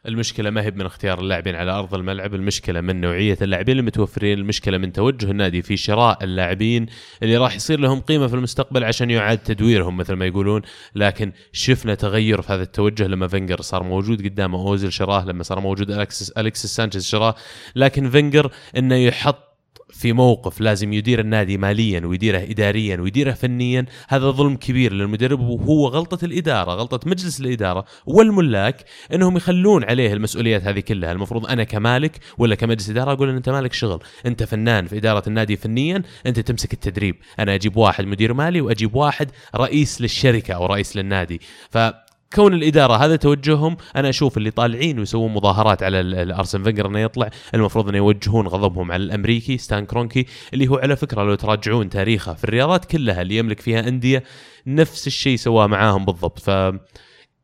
المشكلة ما هي من اختيار اللاعبين على أرض الملعب المشكلة من نوعية اللاعبين المتوفرين المشكلة من توجه النادي في شراء اللاعبين اللي راح يصير لهم قيمة في المستقبل عشان يعاد تدويرهم مثل ما يقولون. لكن شفنا تغير في هذا التوجه لما فينجر صار موجود قدامه أوزيل شراه لما صار موجود الكسس ألكسيس سانشيز شراه. لكن فينجر إنه يحط في موقف لازم يدير النادي ماليا ويديره اداريا ويديره فنيا هذا ظلم كبير للمدرب وهو غلطة الإدارة غلطة مجلس الإدارة والملاك إنهم يخلون عليه المسؤوليات هذه كلها. المفروض أنا كمالك ولا كمجلس إدارة أقول إن أنت مالك شغل. أنت فنان في إدارة النادي فنيا أنت تمسك التدريب. أنا أجيب واحد مدير مالي وأجيب واحد رئيس للشركة أو رئيس للنادي. ف كون الإدارة هذا توجههم أنا أشوف اللي طالعين ويسوون مظاهرات على ال- ال- أرسن فينجر إنه يطلع المفروض إنه يوجهون غضبهم على الأمريكي ستان كرونكي اللي هو على فكرة لو تراجعون تاريخه في الرياضات كلها اللي يملك فيها أندية نفس الشيء سواه معاهم بالضبط. ف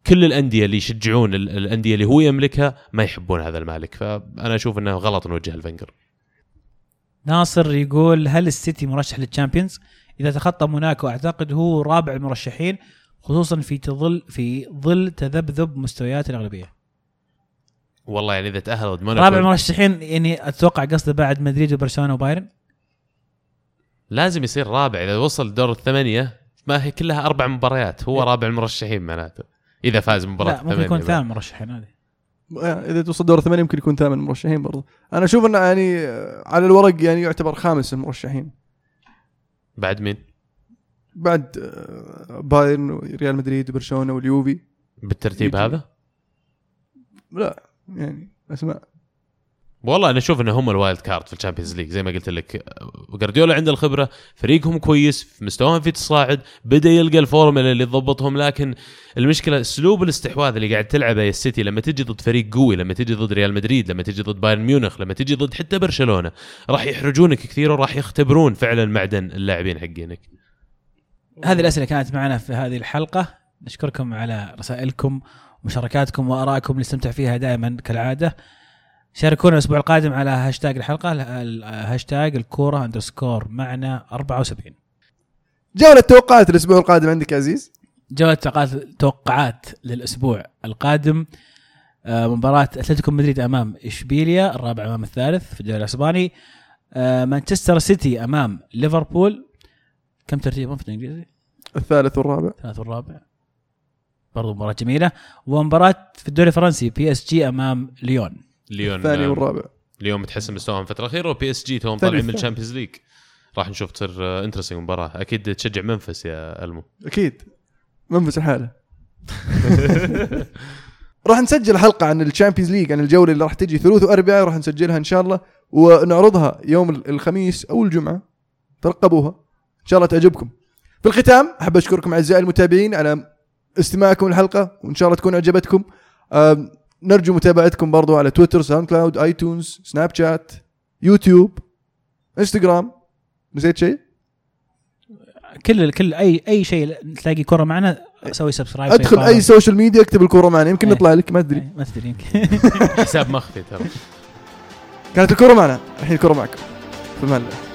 كل الأندية اللي يشجعون ال- الأندية اللي هو يملكها ما يحبون هذا المالك. فأنا أشوف إنه غلط نوجه لفينجر ناصر يقول هل السيتي مرشح للتشامبيونز؟ إذا تخطى موناكو أعتقد هو رابع المرشحين. خصوصا في تظل في ظل تذبذب مستويات الأغلبية. والله يعني إذا تاهل ضد موناكو رابع مرشحين يعني أتوقع قصده بعد مدريد وبرشلونة وبايرن. لازم يصير رابع. إذا وصل دور الثمانية ما هي كلها أربع مباريات. هو رابع المرشحين معناته. إذا فاز مباراة لا ممكن يكون. ثامن مرشحين هذه. يعني إذا توصل دور الثمانية يمكن يكون ثامن مرشحين برضو. أنا أشوف إنه يعني آه، على الورق يعني يعتبر خامس المرشحين. بعد مين؟ بعد آه، بايرن وريال مدريد وبرشلونة واليوفي بالترتيب يجي. هذا؟ لا يعني أسماء والله أنا أشوف إنهم هم ال wild card في ال Champions League زي ما قلت لك جارديولا عنده الخبرة فريقهم كويس في مستواهم في تصاعد بدأ يلقى الفورمولا اللي تضبطهم لكن المشكلة أسلوب الاستحواذ اللي قاعد تلعبه يا السيتي لما تجي ضد فريق قوي لما تجي ضد ريال مدريد لما تجي ضد بايرن ميونخ لما تجي ضد حتى برشلونة راح يحرجونك كثير وراح يختبرون فعلا معدن اللاعبين حقينك هذه الأسئلة كانت معنا في هذه الحلقة. نشكركم على رسائلكم ومشاركاتكم وآرائكم اللي نستمتع فيها دائما كالعادة. شاركونا الأسبوع القادم على هاشتاج الحلقة ال- ال- هاشتاج الكورة underscore معنا 74 جولة توقعات الأسبوع القادم عندك يا عزيز؟ جولة توقعات توقعات للأسبوع القادم. آه، مباراة أتلتيكو مدريد أمام إشبيليا الرابع أمام الثالث في الدوري الأسباني. آه، مانشستر سيتي أمام ليفربول. كم ترتيبهم في الإنجليزي؟ الثالث والرابع. الثالث والرابع. برضو مباراة جميلة. ومباراة في الدوري الفرنسي بي اس جي أمام ليون. ليون الثاني آه، والرابع. اليوم متحسن مستواهم الفترة الأخيرة وبي اس جي توهم طالعين من. ال Champions League راح نشوف تصير interesting مباراة. أكيد تشجع منفيس يا ألمو. أكيد. منفس الحالة. راح نسجل حلقة عن ال Champions League عن الجولة اللي راح تجي. ثلاث واربعاء راح نسجلها إن شاء الله ونعرضها يوم الخميس أو الجمعة. ترقبوها. إن شاء الله تعجبكم. في الختام أحب أشكركم أعزائي المتابعين على استماعكم الحلقة وإن شاء الله تكون عجبتكم نرجو متابعتكم برضو على تويتر ساوند كلاود آيتونز سناب شات يوتيوب إنستغرام. نسيت شيء؟ كل كل اي أي شيء تلاقي كرة معنا سوي subscribe أدخل أي social media اكتب الكوره معنا يمكن إيه. نطلع لك ما أدري. ما تدري يمكن. حساب مخفي ترى. كانت الكوره معنا الحين الكوره معكم. في أمان الله